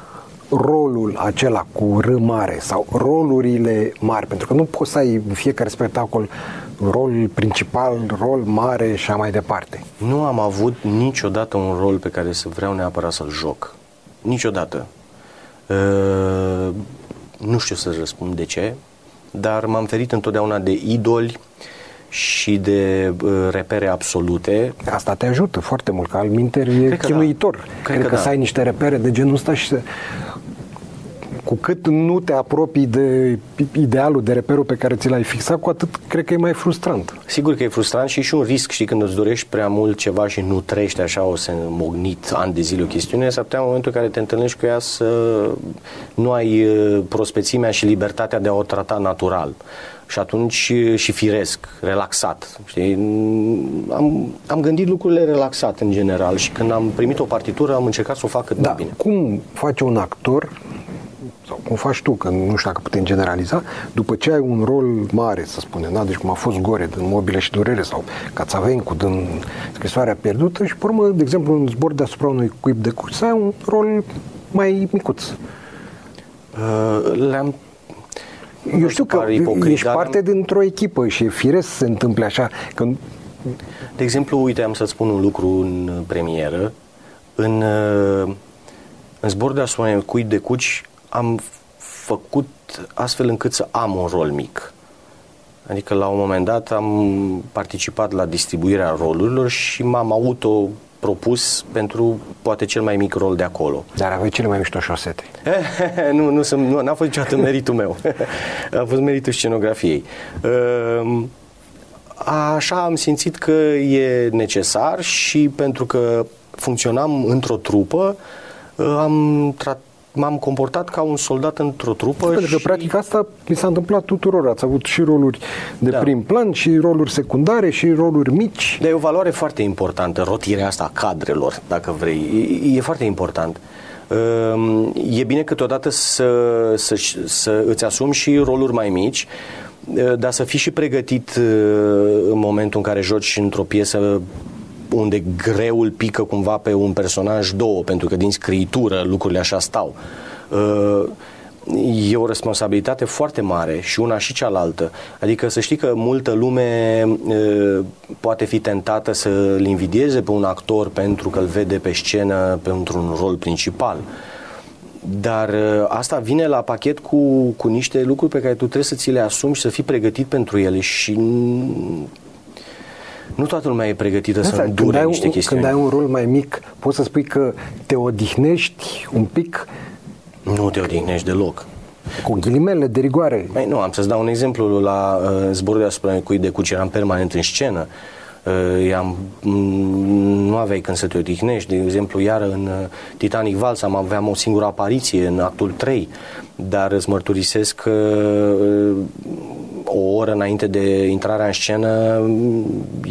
[SPEAKER 1] rolul acela cu R mare sau rolurile mari? Pentru că nu poți să ai în fiecare spectacol rol principal, rol mare și așa mai departe.
[SPEAKER 2] Nu am avut niciodată un rol pe care să vreau neapărat să-l joc. Niciodată. Uh, nu știu să răspund de ce, dar m-am ferit întotdeauna de idoli și de uh, repere absolute.
[SPEAKER 1] Asta te ajută foarte mult, că al minter e Cred chinuitor. Da. Cred, Cred că, că da. să ai niște repere de genul ăsta și să cu cât nu te apropii de idealul, de reperul pe care ți l-ai fixat, cu atât cred că e mai frustrant.
[SPEAKER 2] Sigur că e frustrant și și un risc, știi, când îți dorești prea mult ceva și nu trăiești așa, o să mognit ani de zile o chestiune, s-ar putea în momentul în care te întâlnești cu ea să nu ai uh, prospețimea și libertatea de a o trata natural și atunci uh, și firesc, relaxat. Știi? Am, am gândit lucrurile relaxat în general și când am primit o partitură am încercat să o fac cât da, mai bine.
[SPEAKER 1] Cum face un actor sau cum faci tu, că nu știu dacă putem generaliza, după ce ai un rol mare, să spunem, da? deci cum a fost Gore din Mobile și Durere sau Cațavencu din Scrisoarea Pierdută și, pe urmă, de exemplu, în zbor deasupra unui cuib de curs, ai un rol mai micuț.
[SPEAKER 2] Uh, le-am
[SPEAKER 1] eu știu că ipocrit, ești parte am... dintr-o echipă și e firesc să se întâmple așa. Că...
[SPEAKER 2] De exemplu, uite, am să-ți spun un lucru în premieră. În, uh, în zbor de asupra cuib de cuci am făcut astfel încât să am un rol mic. Adică la un moment dat am participat la distribuirea rolurilor și m-am auto propus pentru poate cel mai mic rol de acolo.
[SPEAKER 1] Dar aveai cele mai mișto șosete.
[SPEAKER 2] nu, nu, sunt, nu, n-a fost niciodată meritul meu. a fost meritul scenografiei. Ehm, așa am simțit că e necesar și pentru că funcționam într-o trupă, am tratat m-am comportat ca un soldat într-o trupă.
[SPEAKER 1] Pentru și... că, practic, asta mi s-a întâmplat tuturor. Ați avut și roluri de da. prim plan, și roluri secundare, și roluri mici.
[SPEAKER 2] Dar e o valoare foarte importantă, rotirea asta a cadrelor, dacă vrei. E, e foarte important. Ehm, e bine câteodată să, să, să îți asumi și roluri mai mici, dar să fii și pregătit în momentul în care joci într-o piesă unde greul pică cumva pe un personaj două, pentru că din scriitură lucrurile așa stau. Uh, e o responsabilitate foarte mare și una și cealaltă. Adică să știi că multă lume uh, poate fi tentată să-l invidieze pe un actor pentru că îl vede pe scenă pentru un rol principal. Dar uh, asta vine la pachet cu, cu niște lucruri pe care tu trebuie să ți le asumi și să fii pregătit pentru ele și nu toată lumea e pregătită Asta, să îndure când niște chestiuni.
[SPEAKER 1] Când ai un rol mai mic, poți să spui că te odihnești un pic?
[SPEAKER 2] Nu te odihnești deloc.
[SPEAKER 1] Cu ghilimele de rigoare.
[SPEAKER 2] Mai nu, am să-ți dau un exemplu. La uh, zborul deasupra cui de cuci eram permanent în scenă. Uh, am, nu aveai când să te odihnești. De exemplu, iar în uh, Titanic Vals am aveam o singură apariție în actul 3, dar îți mărturisesc că uh, o oră înainte de intrarea în scenă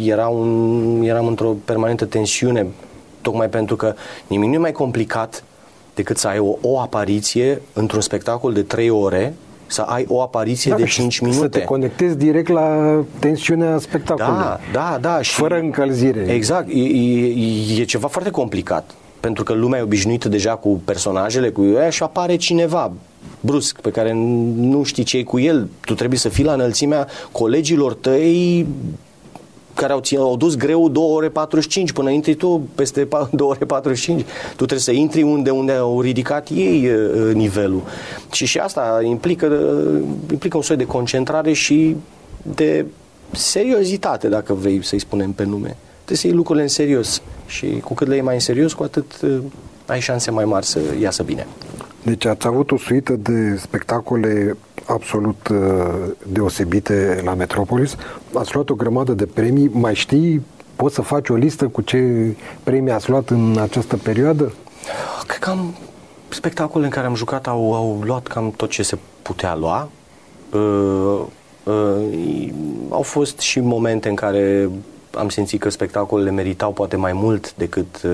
[SPEAKER 2] era un, eram într-o permanentă tensiune, tocmai pentru că nimic nu e mai complicat decât să ai o, o apariție într-un spectacol de trei ore să ai o apariție
[SPEAKER 1] Da,
[SPEAKER 2] de
[SPEAKER 1] și
[SPEAKER 2] 5 minute.
[SPEAKER 1] Să te conectezi direct la tensiunea spectacolului.
[SPEAKER 2] Da, da, da. Și
[SPEAKER 1] Fără încălzire.
[SPEAKER 2] Exact. E, e, e ceva foarte complicat. Pentru că lumea e obișnuită deja cu personajele, cu ea și apare cineva brusc, pe care nu știi ce e cu el. Tu trebuie să fii la înălțimea colegilor tăi care au, țin, au dus greu 2 ore 45 până intri tu peste 2 ore 45 tu trebuie să intri unde, unde au ridicat ei uh, nivelul. Și și asta implică, uh, implică un soi de concentrare și de seriozitate dacă vrei să-i spunem pe nume trebuie să iei lucrurile în serios și cu cât le iei mai în serios cu atât uh, ai șanse mai mari să iasă bine
[SPEAKER 1] Deci ați avut o suită de spectacole absolut uh, deosebite la Metropolis. Ați luat o grămadă de premii. Mai știi, poți să faci o listă cu ce premii ați luat în această perioadă?
[SPEAKER 2] Cred că am spectacole în care am jucat au, au luat cam tot ce se putea lua. Uh, uh, au fost și momente în care am simțit că spectacolele meritau poate mai mult decât uh,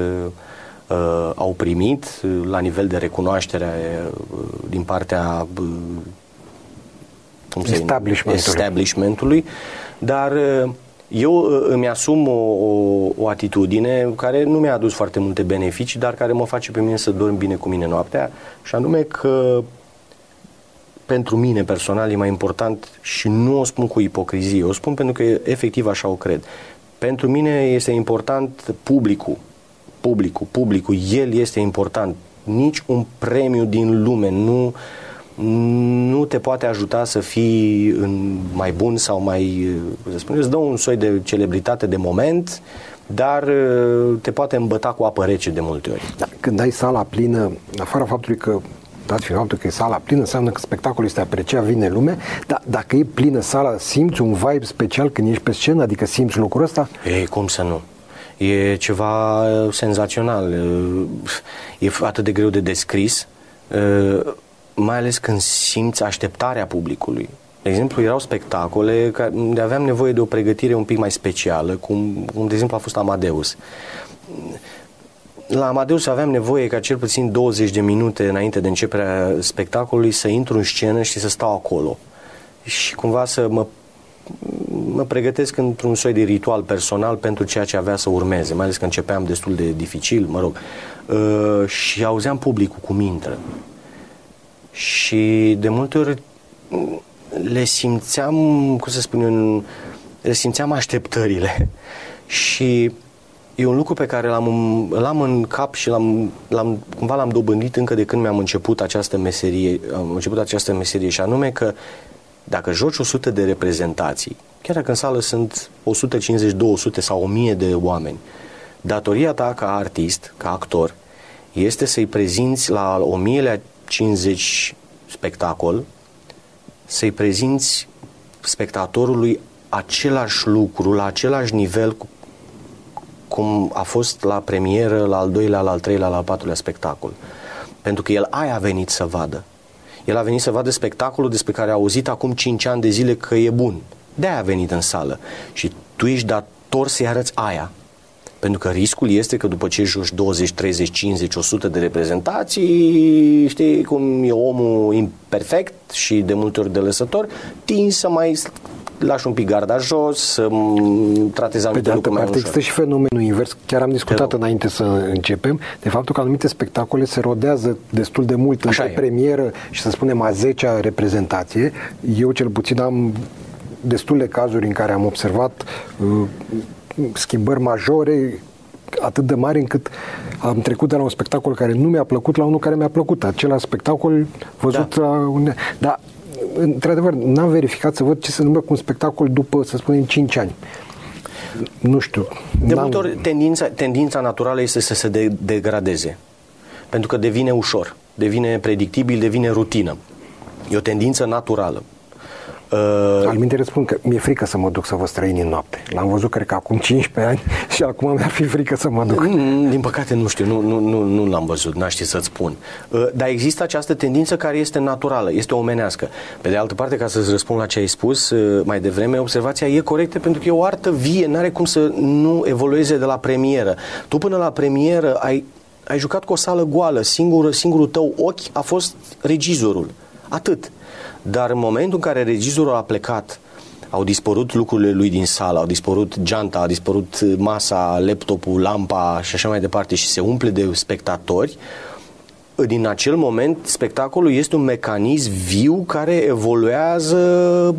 [SPEAKER 2] uh, au primit uh, la nivel de recunoaștere uh, din partea uh, cum se
[SPEAKER 1] Establishmentului.
[SPEAKER 2] establishmentului, dar uh, eu uh, îmi asum o, o, o atitudine care nu mi-a adus foarte multe beneficii, dar care mă face pe mine să dorm bine cu mine noaptea, și anume că pentru mine personal e mai important și nu o spun cu ipocrizie, o spun pentru că efectiv așa o cred. Pentru mine este important publicul, publicul, publicul, el este important. Nici un premiu din lume nu, nu te poate ajuta să fii în mai bun sau mai, să spun, îți dă un soi de celebritate de moment, dar uh, te poate îmbăta cu apă rece de multe ori.
[SPEAKER 1] Da, când ai sala plină, afară faptului că dat fiind faptul că e sala plină, înseamnă că spectacolul este apreciat, vine lume, dar dacă e plină sala, simți un vibe special când ești pe scenă, adică simți lucrul ăsta?
[SPEAKER 2] Ei, cum să nu? E ceva uh, senzațional. Uh, E atât de greu de descris, uh, mai ales când simți așteptarea publicului. De exemplu, erau spectacole ca- unde aveam nevoie de o pregătire un pic mai specială, cum, cum de exemplu a fost Amadeus. La Amadeus aveam nevoie ca cel puțin 20 de minute înainte de începerea spectacolului să intru în scenă și să stau acolo. Și cumva să mă mă pregătesc într-un soi de ritual personal pentru ceea ce avea să urmeze, mai ales că începeam destul de dificil, mă rog. Uh, și auzeam publicul cum intră. Și de multe ori mm, le simțeam, cum să spun eu, le simțeam așteptările. Și e un lucru pe care l-am, l-am în cap și l-am, l-am, cumva l-am dobândit încă de când mi-am început această meserie, am început această meserie și anume că dacă joci 100 de reprezentații, chiar dacă în sală sunt 150, 200 sau 1000 de oameni, datoria ta ca artist, ca actor, este să-i prezinți la 1050 spectacol, să-i prezinți spectatorului același lucru, la același nivel cu cum a fost la premieră, la al doilea, la al treilea, la al patrulea spectacol. Pentru că el aia a venit să vadă. El a venit să vadă spectacolul despre care a auzit acum 5 ani de zile că e bun. De-aia a venit în sală. Și tu ești dator să-i arăți aia. Pentru că riscul este că după ce joci 20, 30, 50, 100 de reprezentații, știi cum e omul imperfect și de multe ori de lăsător, tin să mai lași un pic garda jos, să m- tratezi
[SPEAKER 1] Pe de
[SPEAKER 2] anumite
[SPEAKER 1] altă
[SPEAKER 2] lucruri mai
[SPEAKER 1] parte,
[SPEAKER 2] ușor.
[SPEAKER 1] există și fenomenul invers. Chiar am discutat
[SPEAKER 2] rog.
[SPEAKER 1] înainte să începem de faptul că anumite spectacole se rodează destul de mult
[SPEAKER 2] Așa
[SPEAKER 1] între
[SPEAKER 2] e.
[SPEAKER 1] premieră și să spunem a 10-a reprezentație. Eu cel puțin am destule cazuri în care am observat uh, schimbări majore atât de mari încât am trecut de la un spectacol care nu mi-a plăcut la unul care mi-a plăcut. Același spectacol văzut
[SPEAKER 2] Da.
[SPEAKER 1] la un... Dar, într-adevăr, n-am verificat să văd ce se întâmplă cu un spectacol după, să spunem, 5 ani. Nu știu.
[SPEAKER 2] De
[SPEAKER 1] n-am-
[SPEAKER 2] multe ori tendința, tendința naturală este să se de- degradeze. Pentru că devine ușor, devine predictibil, devine rutină. E o tendință naturală. Uh,
[SPEAKER 1] Al minte răspund că mi-e frică să mă duc să vă străini în noapte. L-am văzut, cred că acum 15 ani și acum mi-ar fi frică să mă duc.
[SPEAKER 2] Mm, Din păcate nu știu, nu, nu, nu, nu l-am văzut, n-aș ști să-ți spun. Uh, Dar există această tendință care este naturală, este omenească. Pe de altă parte, ca să-ți răspund la ce ai spus uh, mai devreme, observația e corectă pentru că e o artă vie, n-are cum să nu evolueze de la premieră. Tu până la premieră ai, ai jucat cu o sală goală, singur, singurul tău ochi a fost regizorul. Atât. Dar în momentul în care regizorul a plecat, au dispărut lucrurile lui din sală, au dispărut geanta, a dispărut masa, laptopul, lampa și așa mai departe și se umple de spectatori, din acel moment spectacolul este un mecanism viu care evoluează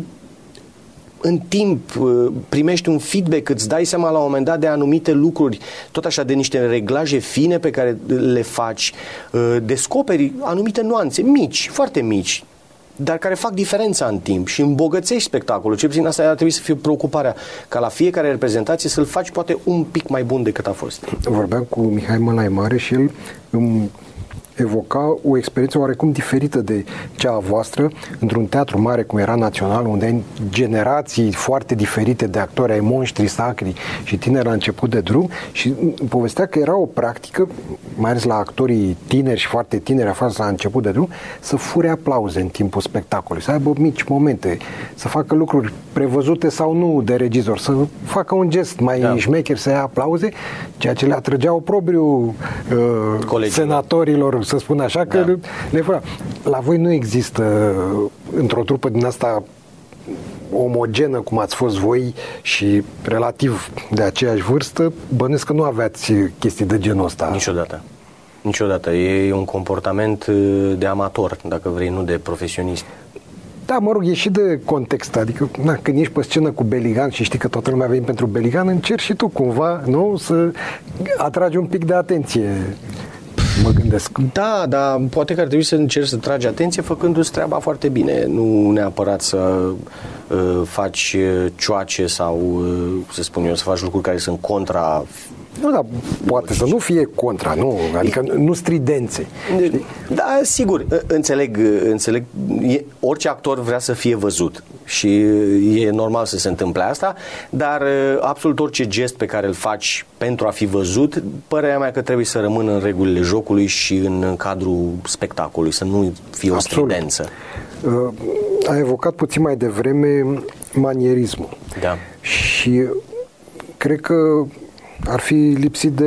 [SPEAKER 2] în timp, uh, primești un feedback, îți dai seama la un moment dat de anumite lucruri, tot așa de niște reglaje fine pe care le faci, uh, descoperi anumite nuanțe mici, foarte mici, dar care fac diferența în timp și îmbogățești spectacolul. Cel puțin asta ar trebui să fie preocuparea, ca la fiecare reprezentație să-l faci poate un pic mai bun decât a fost.
[SPEAKER 1] Vorbeam cu Mihai Mălai Mare și el îmi evoca o experiență oarecum diferită de cea a voastră într-un teatru mare cum era Național, unde ai generații foarte diferite de actori, ai monștri sacri și tineri la început de drum și povestea că era o practică, mai ales la actorii tineri și foarte tineri aflați la început de drum, să fure aplauze în timpul spectacolului, să aibă mici momente, să facă lucruri prevăzute sau nu de regizor, să facă un gest mai da. șmecher, să ia aplauze, ceea ce le atrăgea oprobriu uh, senatorilor să spun așa, că da. le fără. La voi nu există într-o trupă din asta omogenă cum ați fost voi și relativ de aceeași vârstă, bănesc că nu aveați chestii de genul ăsta.
[SPEAKER 2] Niciodată. Niciodată. E un comportament uh, de amator, dacă vrei, nu de profesionist.
[SPEAKER 1] Da, mă rog, e și de context. Adică, na, când ești pe scenă cu Beligan și știi că toată lumea vine pentru Beligan, încerci și tu cumva, nu, să atragi un pic de atenție mă gândesc.
[SPEAKER 2] Da, dar poate că ar trebui să încerci să tragi atenție făcându-ți treaba foarte bine, nu neapărat să uh, faci uh, cioace sau, uh, să spun eu, să faci lucruri care sunt contra
[SPEAKER 1] nu, dar poate să nu fie contra, nu, adică nu stridențe.
[SPEAKER 2] Da, sigur, înțeleg, înțeleg, orice actor vrea să fie văzut și e normal să se întâmple asta, dar absolut orice gest pe care îl faci pentru a fi văzut, părerea mea că trebuie să rămână în regulile jocului și în cadrul spectacolului, să nu fie o absolut. stridență.
[SPEAKER 1] Uh, a evocat puțin mai devreme manierismul.
[SPEAKER 2] Da.
[SPEAKER 1] Și cred că ar fi lipsit de...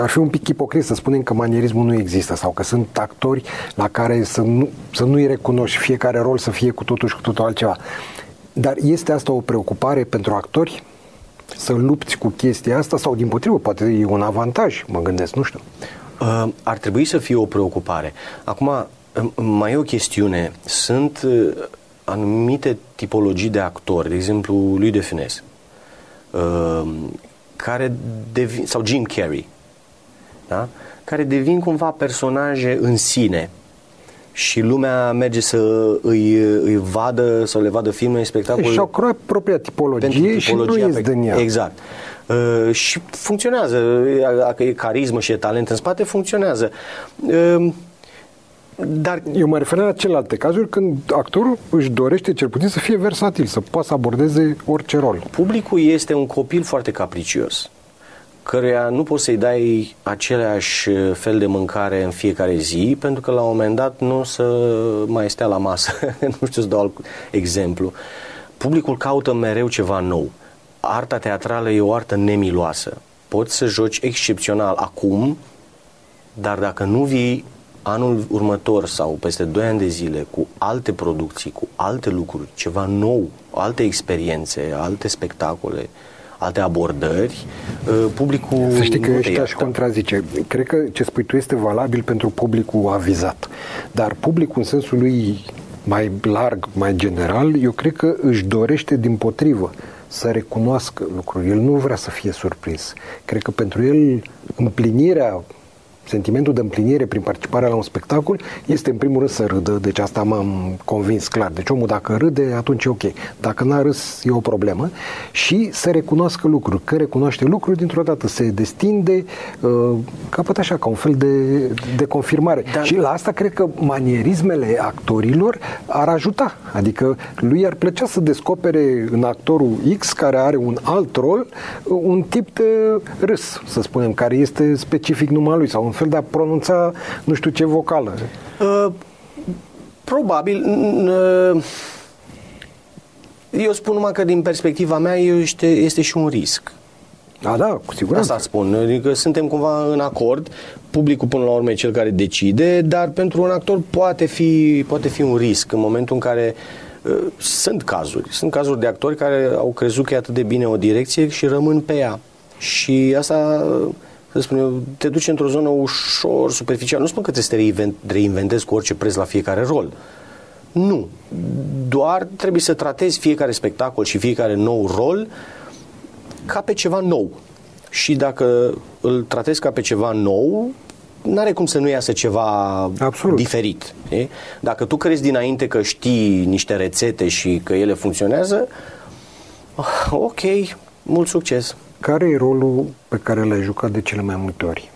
[SPEAKER 1] ar fi un pic ipocrit să spunem că manierismul nu există sau că sunt actori la care să, nu, să nu-i recunoști fiecare rol să fie cu totul și cu totul altceva. Dar este asta o preocupare pentru actori? Să lupți cu chestia asta sau din potrivă, poate e un avantaj, mă gândesc, nu știu.
[SPEAKER 2] Uh, ar trebui să fie o preocupare. Acum, mai e o chestiune. Sunt uh, anumite tipologii de actori, de exemplu, lui de Funès, uh, care devin, sau Jim Carrey, da? care devin cumva personaje în sine și lumea merge să îi, îi vadă, să le vadă filme, spectacole.
[SPEAKER 1] Și au creat propria tipologie și nu ies pe, din ea.
[SPEAKER 2] Exact. Uh, și funcționează. Dacă e carismă și e talent în spate, funcționează. Uh,
[SPEAKER 1] dar eu mă refer la celelalte cazuri când actorul își dorește cel puțin să fie versatil, să poată să abordeze orice rol.
[SPEAKER 2] Publicul este un copil foarte capricios căruia nu poți să-i dai același fel de mâncare în fiecare zi, pentru că la un moment dat nu o să mai stea la masă. nu știu să dau alt exemplu. Publicul caută mereu ceva nou. Arta teatrală e o artă nemiloasă. Poți să joci excepțional acum, dar dacă nu vii anul următor sau peste 2 ani de zile cu alte producții, cu alte lucruri, ceva nou, alte experiențe, alte spectacole, alte abordări, uh, publicul...
[SPEAKER 1] Să știi că ăștia aș contrazice. Cred că ce spui tu este valabil pentru publicul avizat. Dar publicul în sensul lui mai larg, mai general, eu cred că își dorește din potrivă să recunoască lucruri. El nu vrea să fie surprins. Cred că pentru el împlinirea sentimentul de împlinire prin participarea la un spectacol este în primul rând să râdă, deci asta m-am convins clar. Deci omul dacă râde, atunci e ok. Dacă n-a râs, e o problemă. Și să recunoască lucruri. Că recunoaște lucruri, dintr-o dată se destinde, uh, capăt așa, ca un fel de, de confirmare. Dar... Și la asta cred că manierismele actorilor ar ajuta. Adică lui ar plăcea să descopere în actorul X, care are un alt rol, un tip de râs, să spunem, care este specific numai lui sau un fel de a pronunța nu știu ce vocală. Uh,
[SPEAKER 2] probabil. Uh, eu spun numai că din perspectiva mea este, este și un risc.
[SPEAKER 1] Da, da, cu siguranță.
[SPEAKER 2] Asta spun, adică suntem cumva în acord, publicul până la urmă e cel care decide, dar pentru un actor poate fi, poate fi un risc în momentul în care uh, sunt cazuri, sunt cazuri de actori care au crezut că e atât de bine o direcție și rămân pe ea. Și asta, să spun eu, te duce într-o zonă ușor superficială. Nu spun că trebuie să te reinventezi cu orice preț la fiecare rol. Nu. Doar trebuie să tratezi fiecare spectacol și fiecare nou rol ca pe ceva nou. Și dacă îl tratezi ca pe ceva nou, nu are cum să nu iasă ceva Absolut. diferit. E? Dacă tu crezi dinainte că știi niște rețete și că ele funcționează, ah, ok, mult succes.
[SPEAKER 1] Care e rolul pe care l-ai jucat de cele mai multe ori?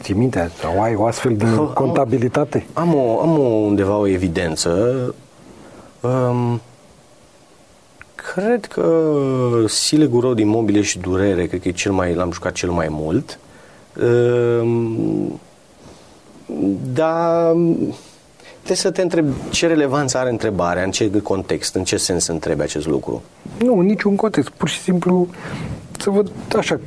[SPEAKER 1] Ții minte? Sau ai o astfel de contabilitate?
[SPEAKER 2] Am, o, am o, undeva o evidență. Um, cred că Silegur Road Imobile și Durere, cred că e cel mai, l-am jucat cel mai mult. Um, dar trebuie să te întreb ce relevanță are întrebarea, în ce context, în ce sens întrebi acest lucru.
[SPEAKER 1] Nu, în niciun context. Pur și simplu să văd așa,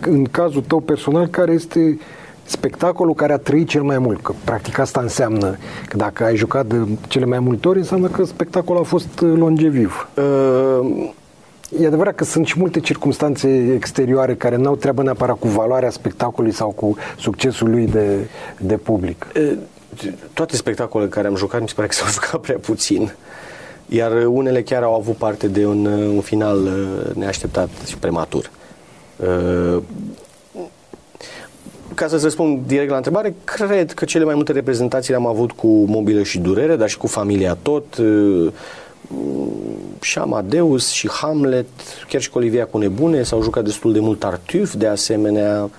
[SPEAKER 1] în cazul tău personal, care este spectacolul care a trăit cel mai mult. Că practic asta înseamnă că dacă ai jucat de cele mai multe ori, înseamnă că spectacolul a fost uh, longeviv. Uh, E adevărat că sunt și multe circunstanțe exterioare care n-au treabă neapărat cu valoarea spectacolului sau cu succesul lui de, de public. Uh,
[SPEAKER 2] toate spectacolele care am jucat mi se pare că s-au jucat prea puțin. Iar unele chiar au avut parte de un, un final neașteptat și prematur. Ca să-ți răspund direct la întrebare, cred că cele mai multe reprezentații le-am avut cu mobilă și durere, dar și cu familia tot, uh, și Amadeus și Hamlet, chiar și cu Olivia cu nebune, s-au jucat destul de mult Tartuf, de asemenea.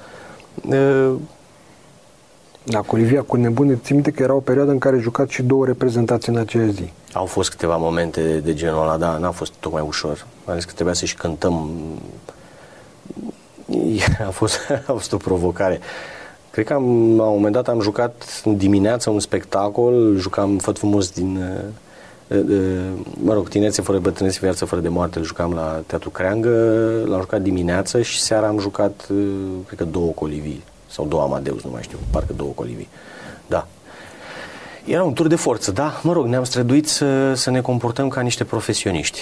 [SPEAKER 1] Uh, da, cu Olivia cu nebune, ți minte că era o perioadă în care jucat și două reprezentații în aceea zi.
[SPEAKER 2] Au fost câteva momente de, de genul ăla, da, n-a fost tocmai ușor. Mai ales că trebuia să și cântăm a fost, a fost o provocare. Cred că am, la un moment dat am jucat în dimineața un spectacol, jucam Făt frumos din, uh, uh, mă rog, tinețe fără bătrânețe, viață fără de moarte, îl jucam la Teatru Creangă, l-am jucat dimineața și seara am jucat, uh, cred că două colivii, sau două Amadeus, nu mai știu, parcă două colivii. Da. Era un tur de forță, da, mă rog, ne-am străduit să, să ne comportăm ca niște profesioniști.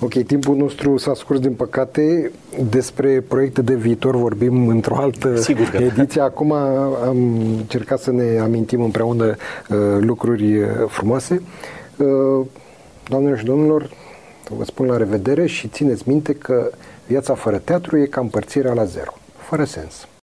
[SPEAKER 1] Ok, timpul nostru s-a scurs din păcate. Despre proiecte de viitor vorbim într-o altă
[SPEAKER 2] Sigur că.
[SPEAKER 1] ediție. Acum am încercat să ne amintim împreună uh, lucruri uh, frumoase. Uh, doamnelor și domnilor, vă spun la revedere și țineți minte că viața fără teatru e ca împărțirea la zero, fără sens.